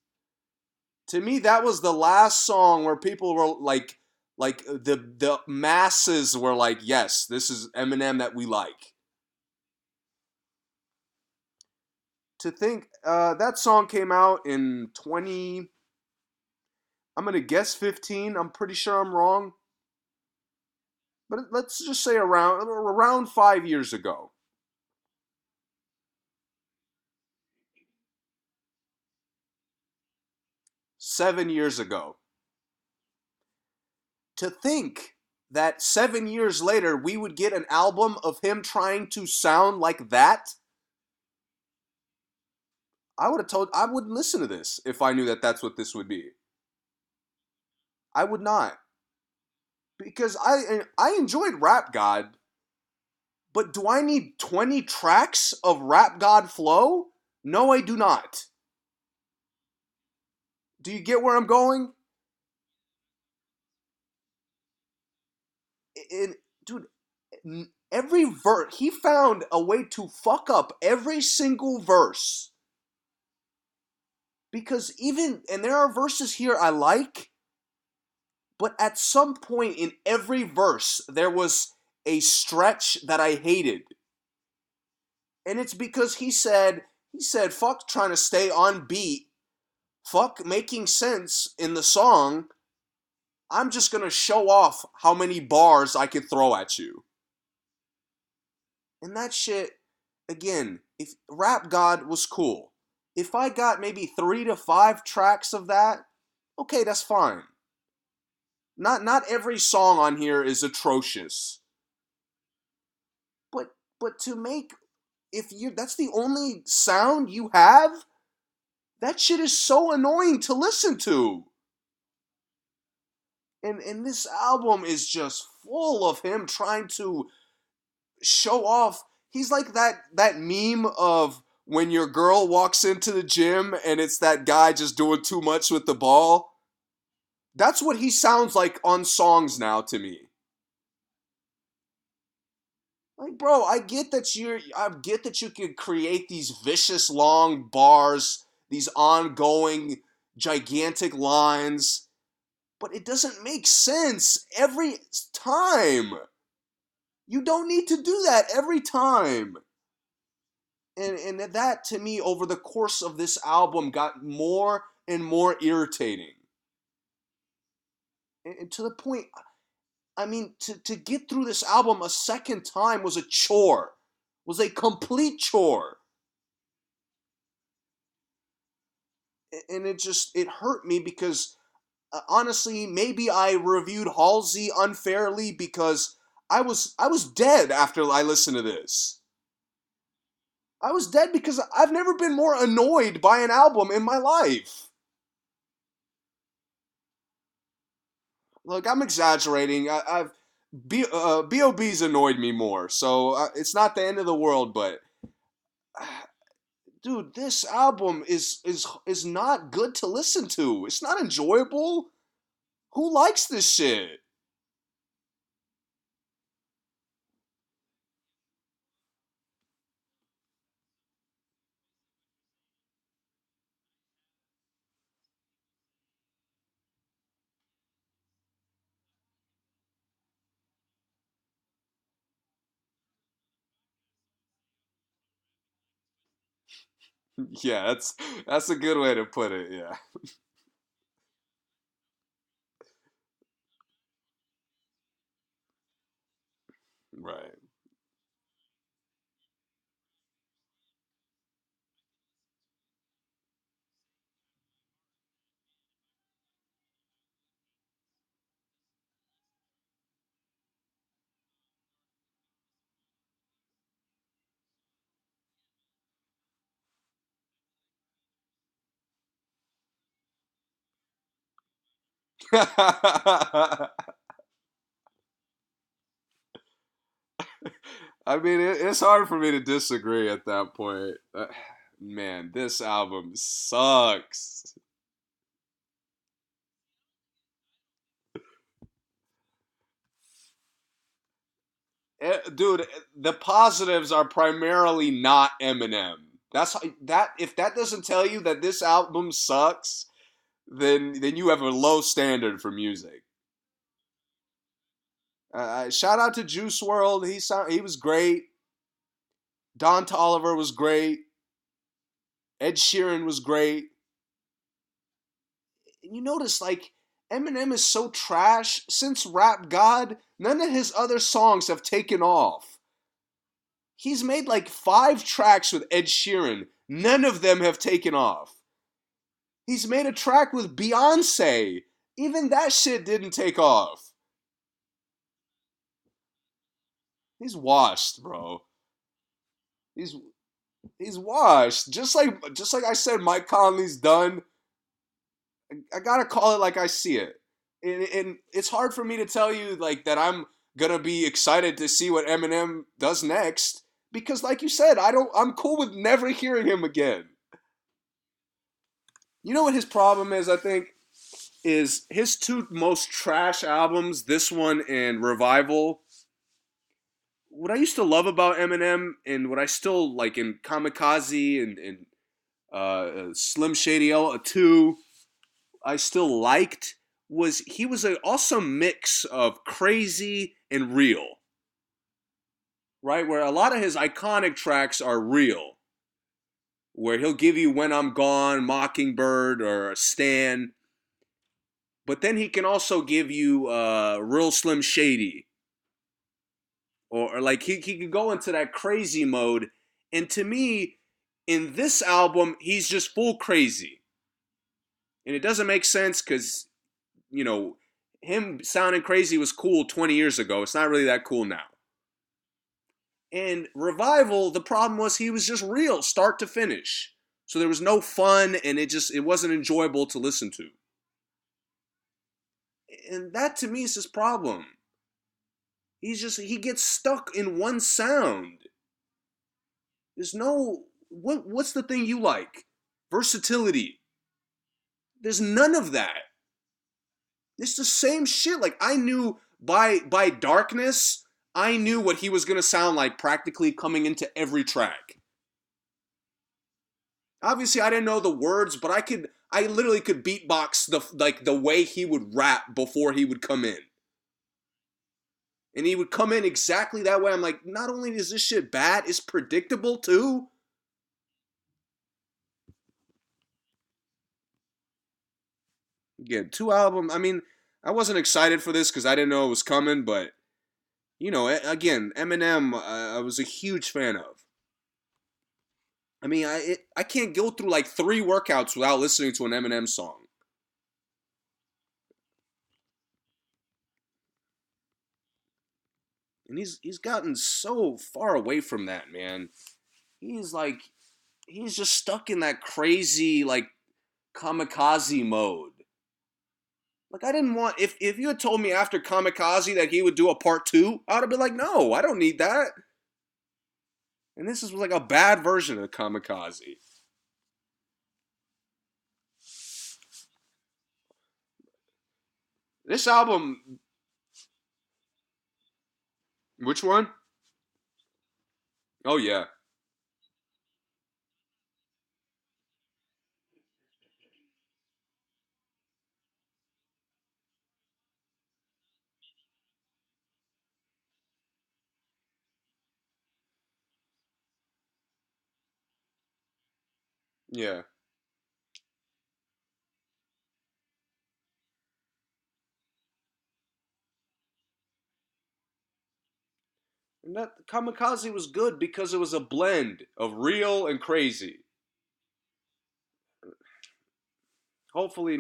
To me that was the last song where people were like like the the masses were like, "Yes, this is Eminem that we like." To think uh, that song came out in 20 I'm going to guess 15. I'm pretty sure I'm wrong but let's just say around around five years ago. Seven years ago. To think that seven years later we would get an album of him trying to sound like that. I would have told I wouldn't listen to this if I knew that that's what this would be. I would not because I I enjoyed Rap God, but do I need 20 tracks of Rap God flow? No, I do not. Do you get where I'm going? In, dude, every verse, he found a way to fuck up every single verse. Because even, and there are verses here I like, but at some point in every verse, there was a stretch that I hated. And it's because he said, he said, fuck trying to stay on beat, fuck making sense in the song. I'm just gonna show off how many bars I could throw at you. And that shit, again, if Rap God was cool, if I got maybe three to five tracks of that, okay, that's fine. Not not every song on here is atrocious. But but to make if you that's the only sound you have, that shit is so annoying to listen to. And and this album is just full of him trying to show off. He's like that that meme of when your girl walks into the gym and it's that guy just doing too much with the ball that's what he sounds like on songs now to me. Like, bro, I get that you're I get that you can create these vicious long bars, these ongoing gigantic lines, but it doesn't make sense every time. You don't need to do that every time. And and that to me over the course of this album got more and more irritating and to the point I mean, to, to get through this album a second time was a chore, was a complete chore. And it just, it hurt me because uh, honestly, maybe I reviewed Halsey unfairly because I was, I was dead after I listened to this. I was dead because I've never been more annoyed by an album in my life. Look, I'm exaggerating. I, have B, uh, Bob's annoyed me more, so uh, it's not the end of the world. But dude, this album is is is not good to listen to. It's not enjoyable. Who likes this shit? Yeah, that's that's a good way to put it. Yeah. Right. I mean, it, it's hard for me to disagree at that point. Uh, man, this album sucks. Eh, dude, the positives are primarily not Eminem. That's that. If that doesn't tell you that this album sucks, then then you have a low standard for music. Uh, shout out to Juice WRLD. He sound he was great. Don Toliver was great. Ed Sheeran was great. And You notice like Eminem is so trash since Rap God. None of his other songs have taken off. He's made like five tracks with Ed Sheeran. None of them have taken off. He's made a track with Beyonce. Even that shit didn't take off. He's washed, bro. He's he's washed. Just like just like I said, Mike Conley's done. I, gotta call it like I see it, and, and it's hard for me to tell you like that I'm gonna be excited to see what Eminem does next because, like you said, I don't. I'm cool with never hearing him again. You know what his problem is? I think is his two most trash albums, this one and Revival what I used to love about Eminem and what I still like in Kamikaze and, and uh, uh Slim Shady L 2, I still liked was he was an awesome mix of crazy and real. Right? Where a lot of his iconic tracks are real. Where he'll give you When I'm Gone, Mockingbird, or Stan. But then he can also give you uh, Real Slim Shady or, or like he, he could go into that crazy mode. And to me, in this album, he's just full crazy. And it doesn't make sense because, you know, him sounding crazy was cool 20 years ago. It's not really that cool now. And Revival, the problem was he was just real, start to finish. So there was no fun and it just it wasn't enjoyable to listen to. And that to me is his problem. He's just he gets stuck in one sound. There's no what what's the thing you like? Versatility. There's none of that. It's the same shit. Like I knew by by darkness, I knew what he was gonna sound like practically coming into every track. Obviously, I didn't know the words, but I could I literally could beatbox the like the way he would rap before he would come in and he would come in exactly that way. I'm like, not only is this shit bad, it's predictable too. Again, two album. I mean, I wasn't excited for this because I didn't know it was coming, but you know, again, Eminem, uh, I was a huge fan of. I mean, I it, I can't go through like three workouts without listening to an Eminem song. and he's he's gotten so far away from that, man. He's like he's just stuck in that crazy like kamikaze mode. Like I didn't want if if you had told me after kamikaze that he would do a part two, I'd have been like, no, I don't need that. And this is like a bad version of kamikaze. This album which one? Oh yeah. Yeah. And that Kamikaze was good because it was a blend of real and crazy. Hopefully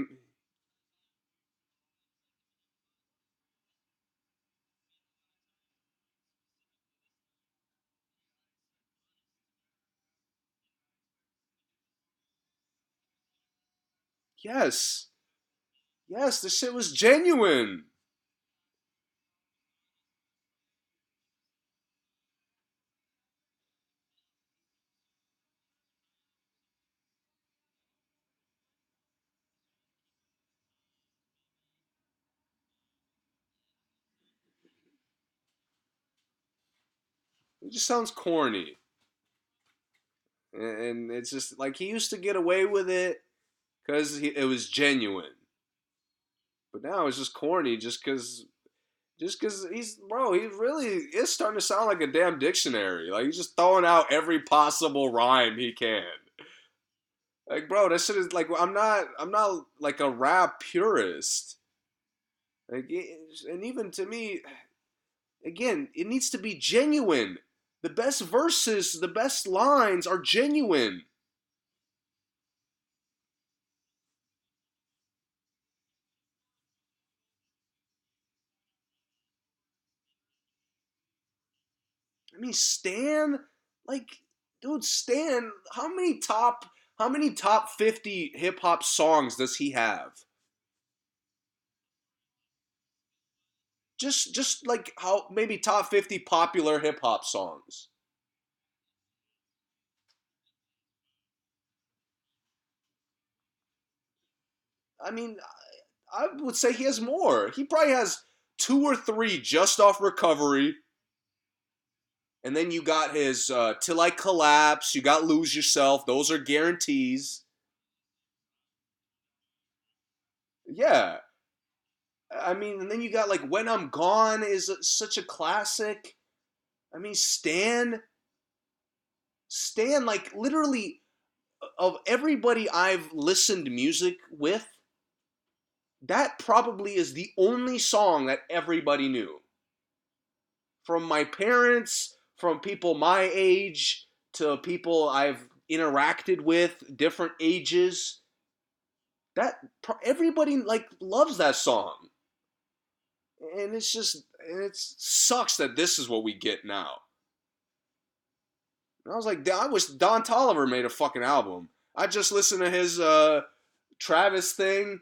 Yes. Yes, this shit was genuine. It just sounds corny. And it's just like he used to get away with it because it was genuine. But now it's just corny just because just because he's bro, he really is starting to sound like a damn dictionary. Like he's just throwing out every possible rhyme he can. Like, bro, that shit is like I'm not I'm not like a rap purist. Like, and even to me, again, it needs to be genuine. The best verses, the best lines are genuine. Mean, Stan, like, dude, Stan, how many top, how many top fifty hip hop songs does he have? Just, just like how maybe top fifty popular hip hop songs. I mean, I would say he has more. He probably has two or three just off recovery and then you got his uh, Till I Collapse, you got Lose Yourself. Those are guarantees. Yeah. I mean, and then you got like When I'm Gone is such a classic. I mean, Stan. Stan, like literally, of everybody I've listened music with, that probably is the only song that everybody knew. From my parents from people my age to people I've interacted with, different ages. That everybody like loves that song, and it's just it sucks that this is what we get now. And I was like, I wish Don Toliver made a fucking album. I just listened to his uh, Travis thing.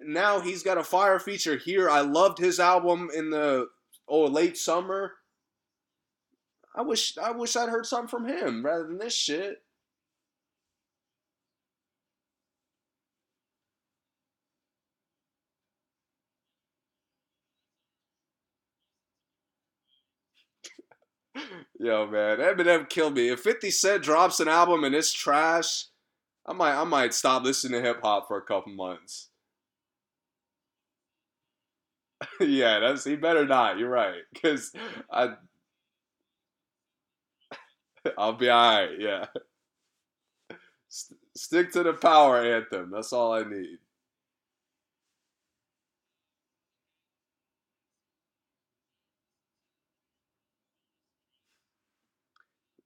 Now he's got a fire feature here. I loved his album in the oh late summer. I wish I wish I'd heard something from him rather than this shit. Yo, man, Eminem killed me. If 50 Cent drops an album and it's trash, I might I might stop listening to hip hop for a couple months. yeah, that's he better not. You're right, because I I'll be all right. Yeah. St- stick to the power anthem. That's all I need.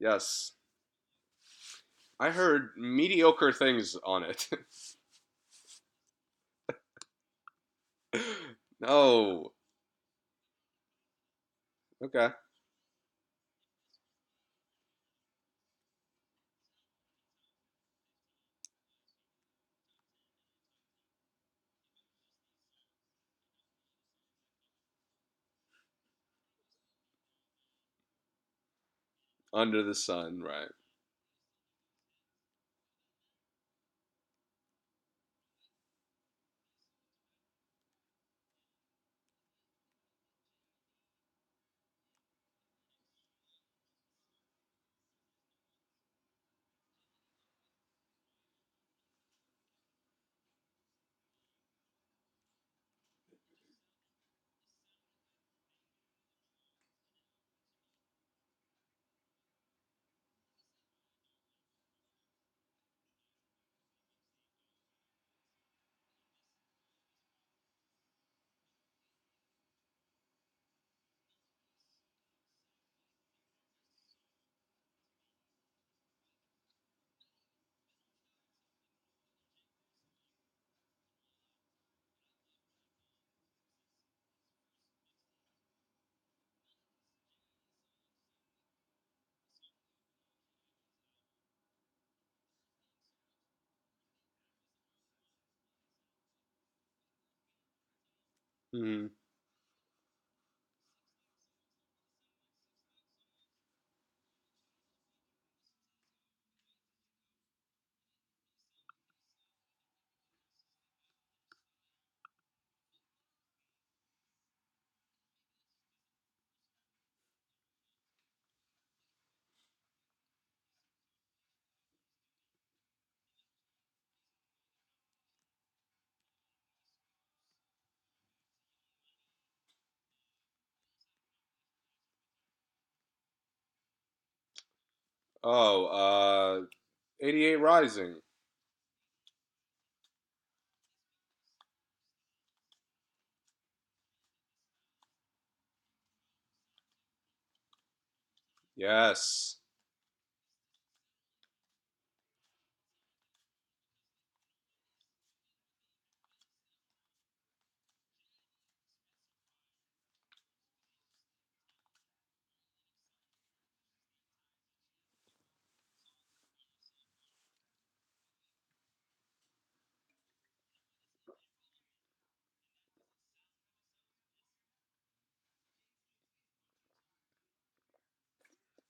Yes. I heard mediocre things on it. no. Okay. Under the sun, right. Mm-hmm. Oh, uh, 88 Rising. Yes.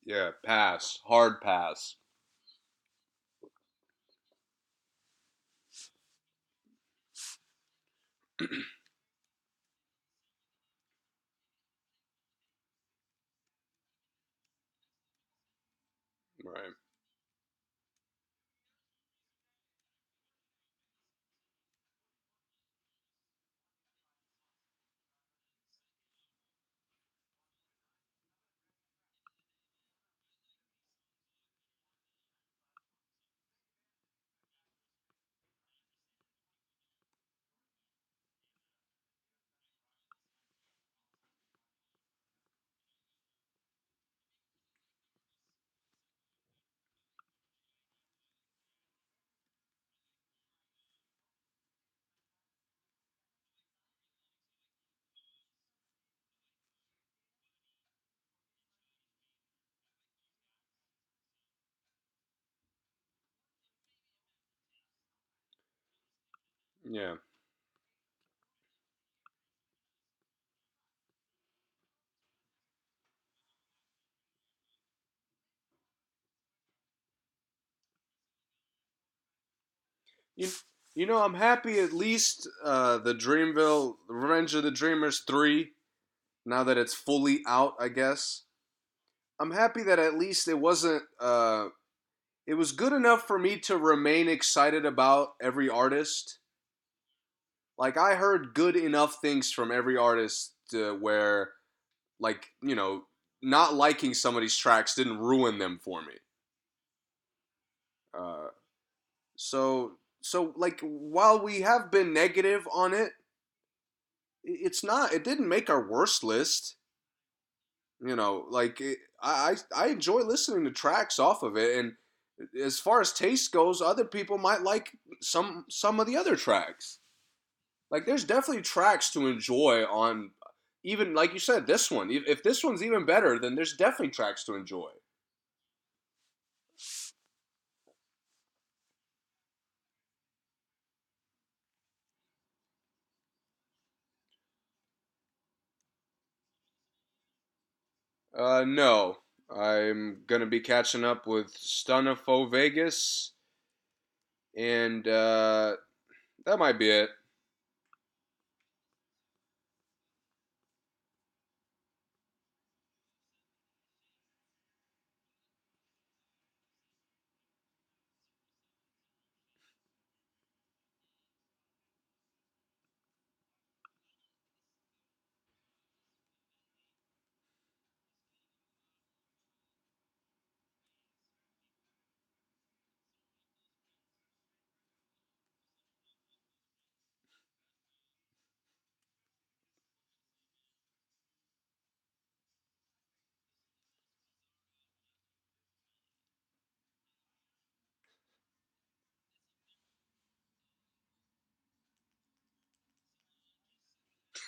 Yeah, pass. Hard pass. Right. Yeah. You, you know, I'm happy at least uh, the Dreamville, Revenge of the Dreamers 3, now that it's fully out, I guess. I'm happy that at least it wasn't. Uh, it was good enough for me to remain excited about every artist. Like I heard good enough things from every artist uh, where, like you know, not liking some of these tracks didn't ruin them for me. Uh, so so like while we have been negative on it, it's not. It didn't make our worst list. You know, like it, I I enjoy listening to tracks off of it, and as far as taste goes, other people might like some some of the other tracks. Like there's definitely tracks to enjoy on even like you said this one. If this one's even better, then there's definitely tracks to enjoy. Uh, no. I'm gonna be catching up with Stunna 4 Vegas, and uh, that might be it.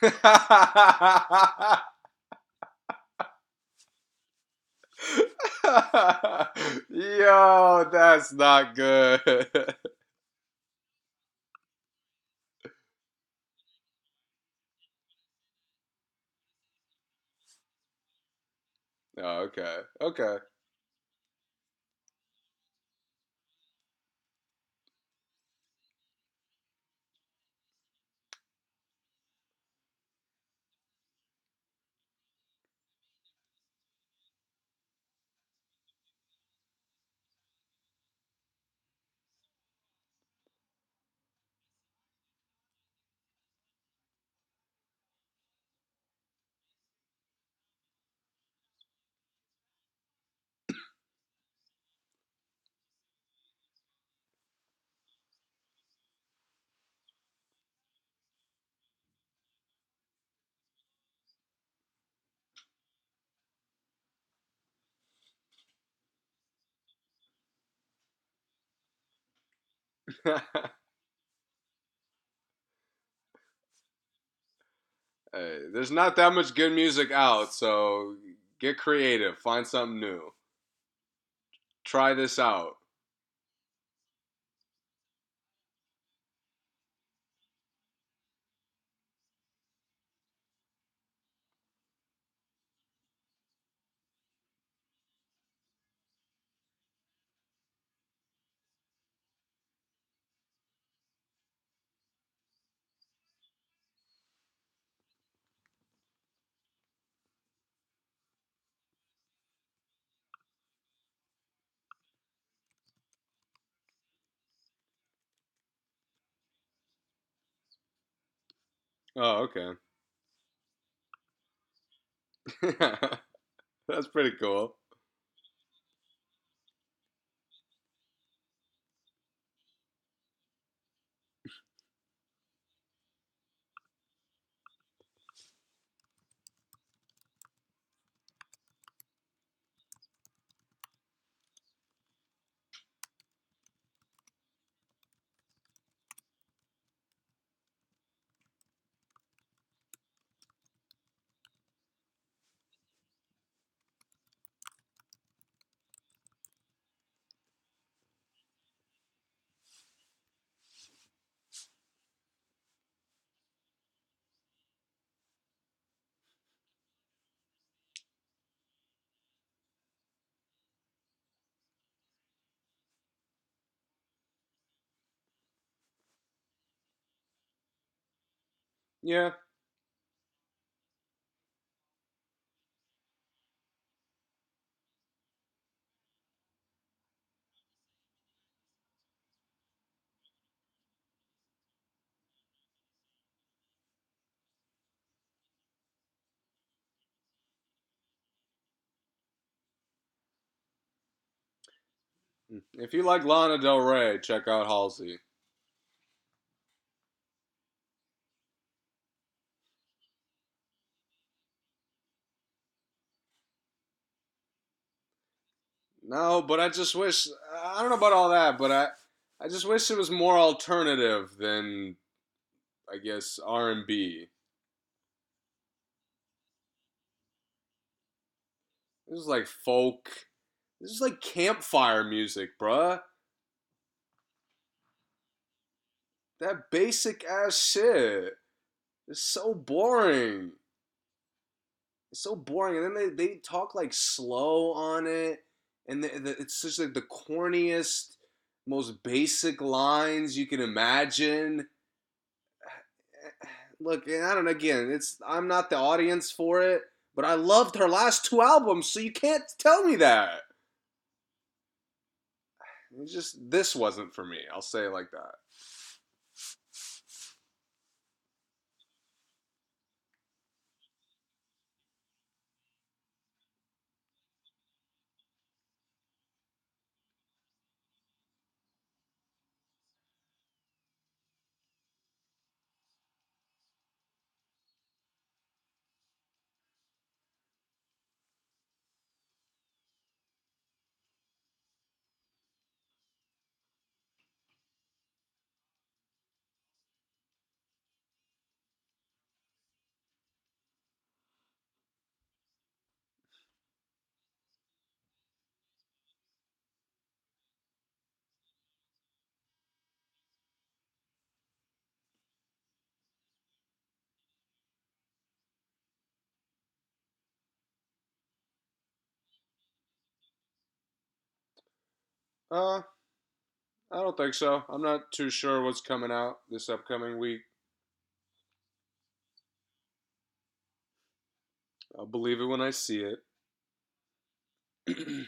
Yo, that's not good. oh, okay. Okay. hey, there's not that much good music out, so get creative. Find something new. Try this out. Oh, okay. That's pretty cool. Yeah. Mm, if you like Lana Del Rey, check out Halsey. No, but I just wish I don't know about all that, but I I just wish it was more alternative than I guess R and B. This is like folk. This is like campfire music, bruh. That basic ass shit is so boring. It's so boring, and then they, they talk like slow on it, and the, the, it's just like the corniest, most basic lines you can imagine. Look, I don't know. Again, it's I'm not the audience for it, but I loved her last two albums, so you can't tell me that. It's just this wasn't for me. I'll say it like that. Uh, I don't think so. I'm not too sure what's coming out this upcoming week. I'll believe it when I see it.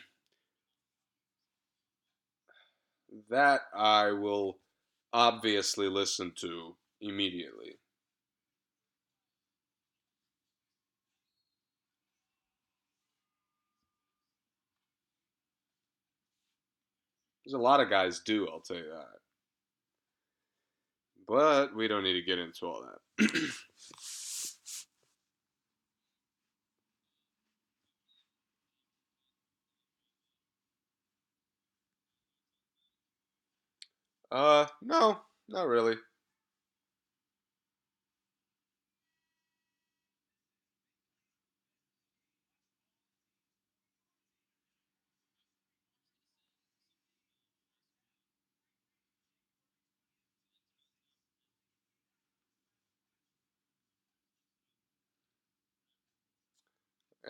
that I will obviously listen to immediately. There's a lot of guys do, I'll tell you that. But we don't need to get into all that. uh, no, not really.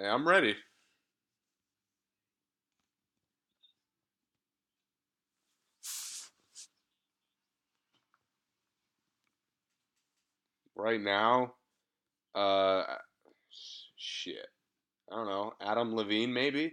I'm ready. Right now, uh, shit. I don't know. Adam Levine, maybe?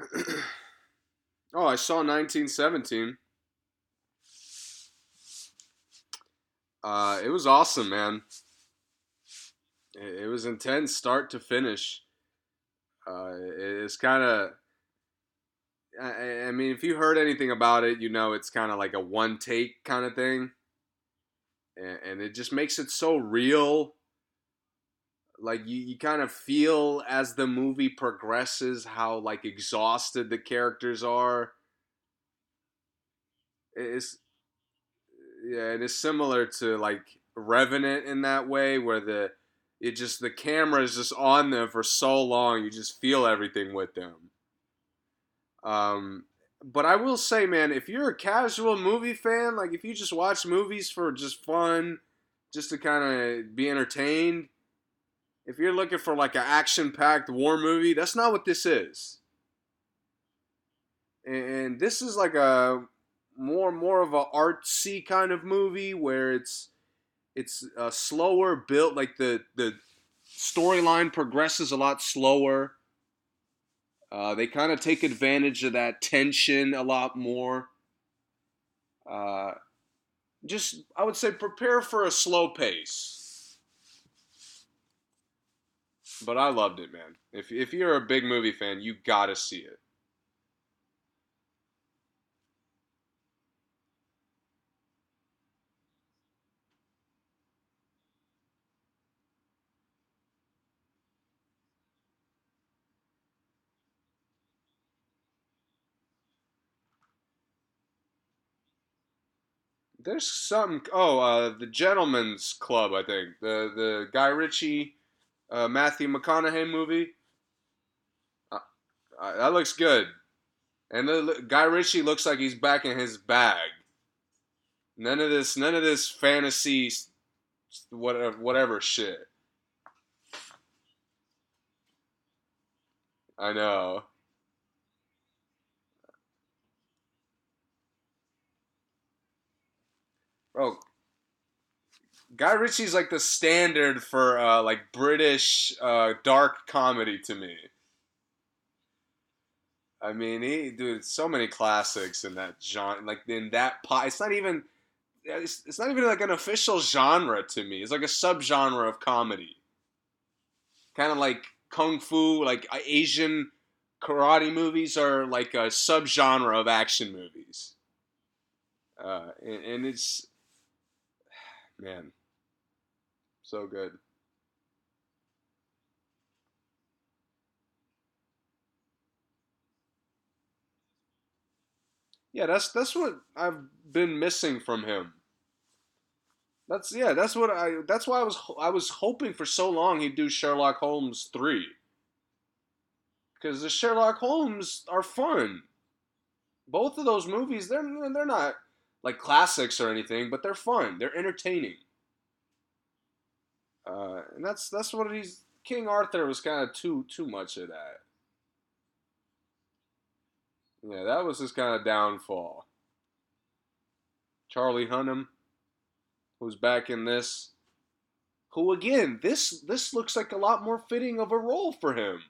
oh, I saw 1917. Uh, it was awesome, man. It, it was intense, start to finish. Uh, it's kind of. I, I mean, if you heard anything about it, you know it's kind of like a one take kind of thing. And, and it just makes it so real. Like, you, you kind of feel as the movie progresses how, like, exhausted the characters are. It's. Yeah, and it is similar to, like, Revenant in that way, where the it just the camera is just on them for so long you just feel everything with them um but i will say man if you're a casual movie fan like if you just watch movies for just fun just to kind of be entertained if you're looking for like an action packed war movie that's not what this is and this is like a more more of a artsy kind of movie where it's it's a slower built. Like the the storyline progresses a lot slower. Uh, they kind of take advantage of that tension a lot more. Uh, just I would say prepare for a slow pace. But I loved it, man. If if you're a big movie fan, you gotta see it. There's some. Oh, uh, the Gentleman's Club, I think. The the Guy Ritchie, uh, Matthew McConaughey movie. Uh, uh, that looks good. And the Guy Ritchie looks like he's back in his bag. None of this, none of this fantasy, whatever, whatever shit. I know. Bro, Guy Ritchie's like the standard for uh, like British uh, dark comedy to me. I mean, he dude, so many classics in that genre. Like in that pot, it's not even. It's, it's not even like an official genre to me. It's like a subgenre of comedy. Kind of like kung fu, like uh, Asian karate movies are like a subgenre of action movies. Uh, and, and it's man, so good. Yeah, that's that's what I've been missing from him. That's yeah, that's what I that's why I was I was hoping for so long he'd do Sherlock Holmes 3. Cuz the Sherlock Holmes are fun. Both of those movies they're they're not like classics or anything, but they're fun. They're entertaining. Uh, and that's that's what he's. King Arthur was kind of too too much of that. Yeah, that was his kind of downfall. Charlie Hunnam, who's back in this, who again, this this looks like a lot more fitting of a role for him.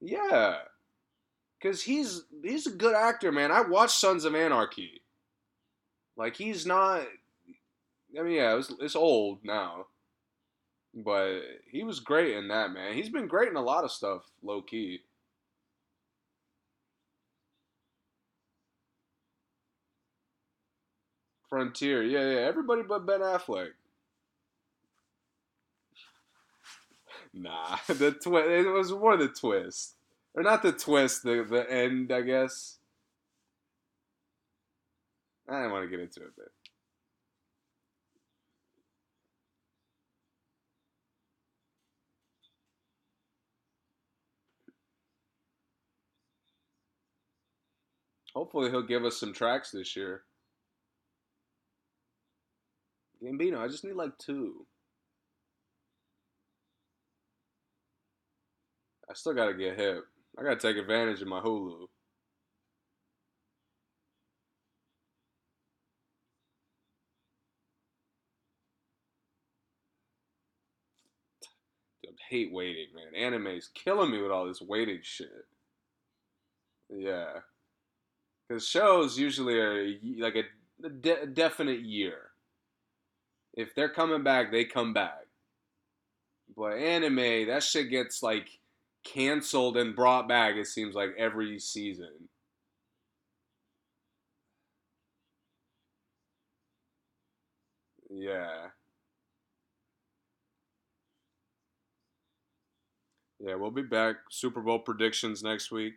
Yeah, because he's he's a good actor, man. I watched Sons of Anarchy. Like he's not. I mean, yeah, it's old now, but he was great in that man. He's been great in a lot of stuff, low key. Frontier, yeah, yeah. Everybody but Ben Affleck. Nah, the twist. It was more the twist, or not the twist. The the end, I guess. I didn't want to get into it, but. Hopefully he'll give us some tracks this year. Gambino, I just need like two. I still gotta get hip. I gotta take advantage of my Hulu. I hate waiting, man. Anime's killing me with all this waiting shit. Yeah, because shows usually are like a, de- definite year. If they're coming back, they come back. But anime, that shit gets like canceled and brought back. It seems like every season. Yeah. Yeah, we'll be back. Super Bowl predictions next week.